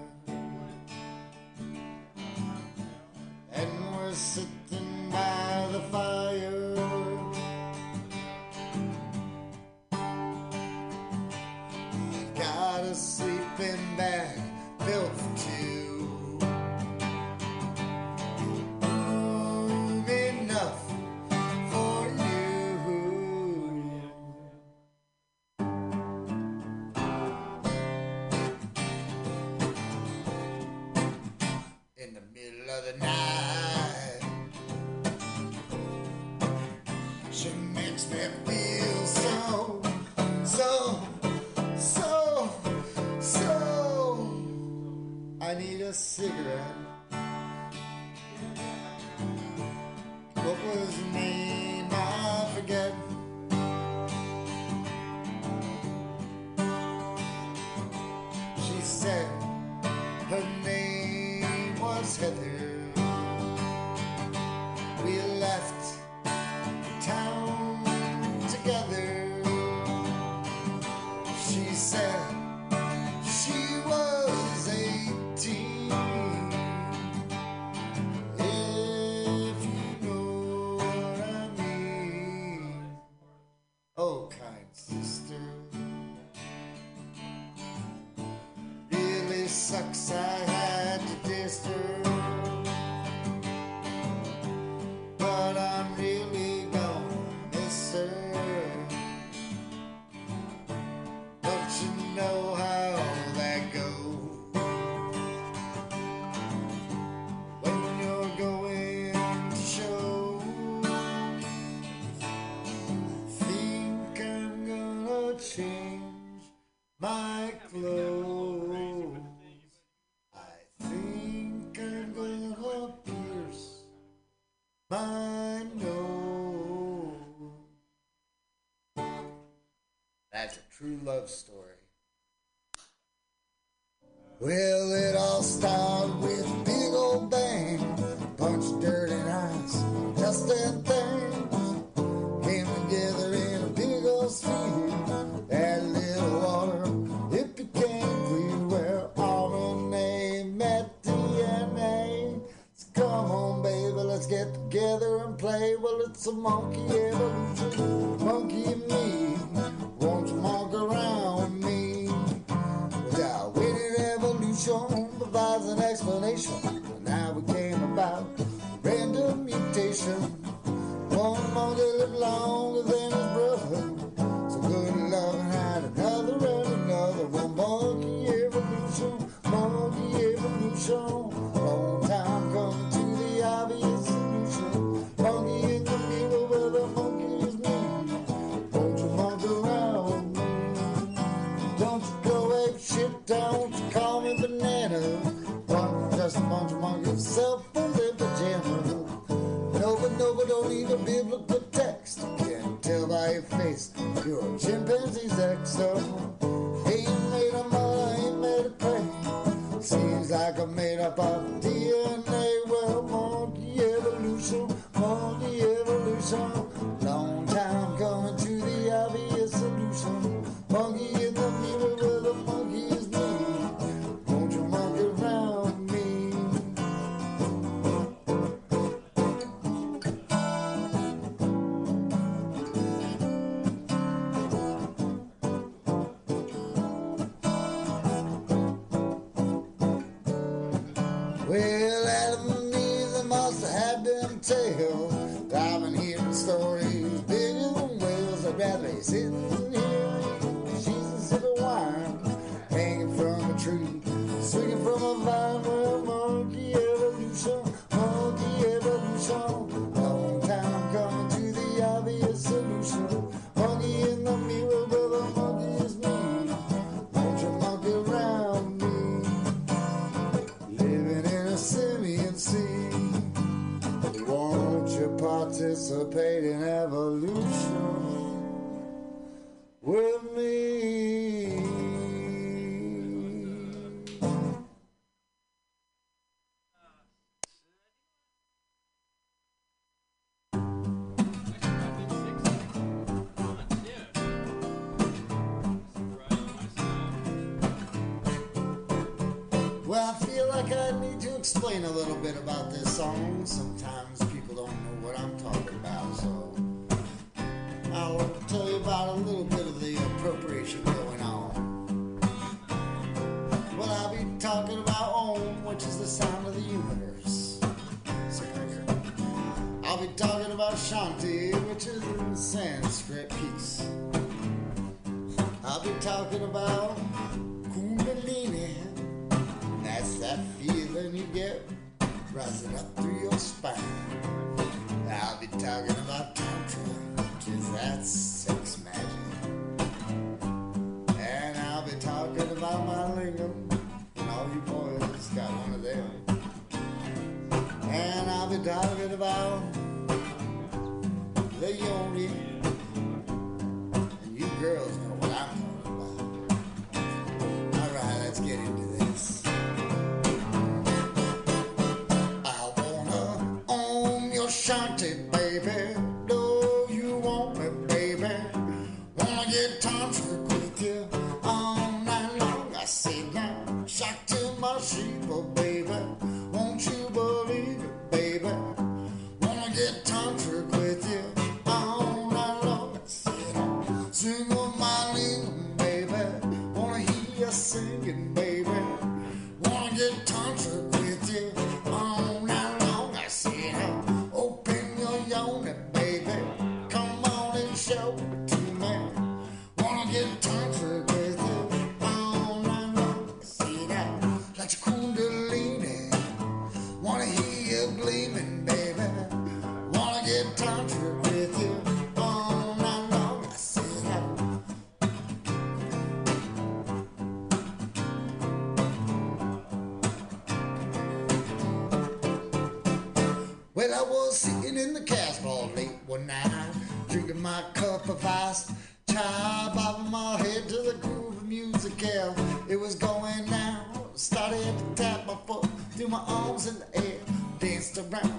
true love story.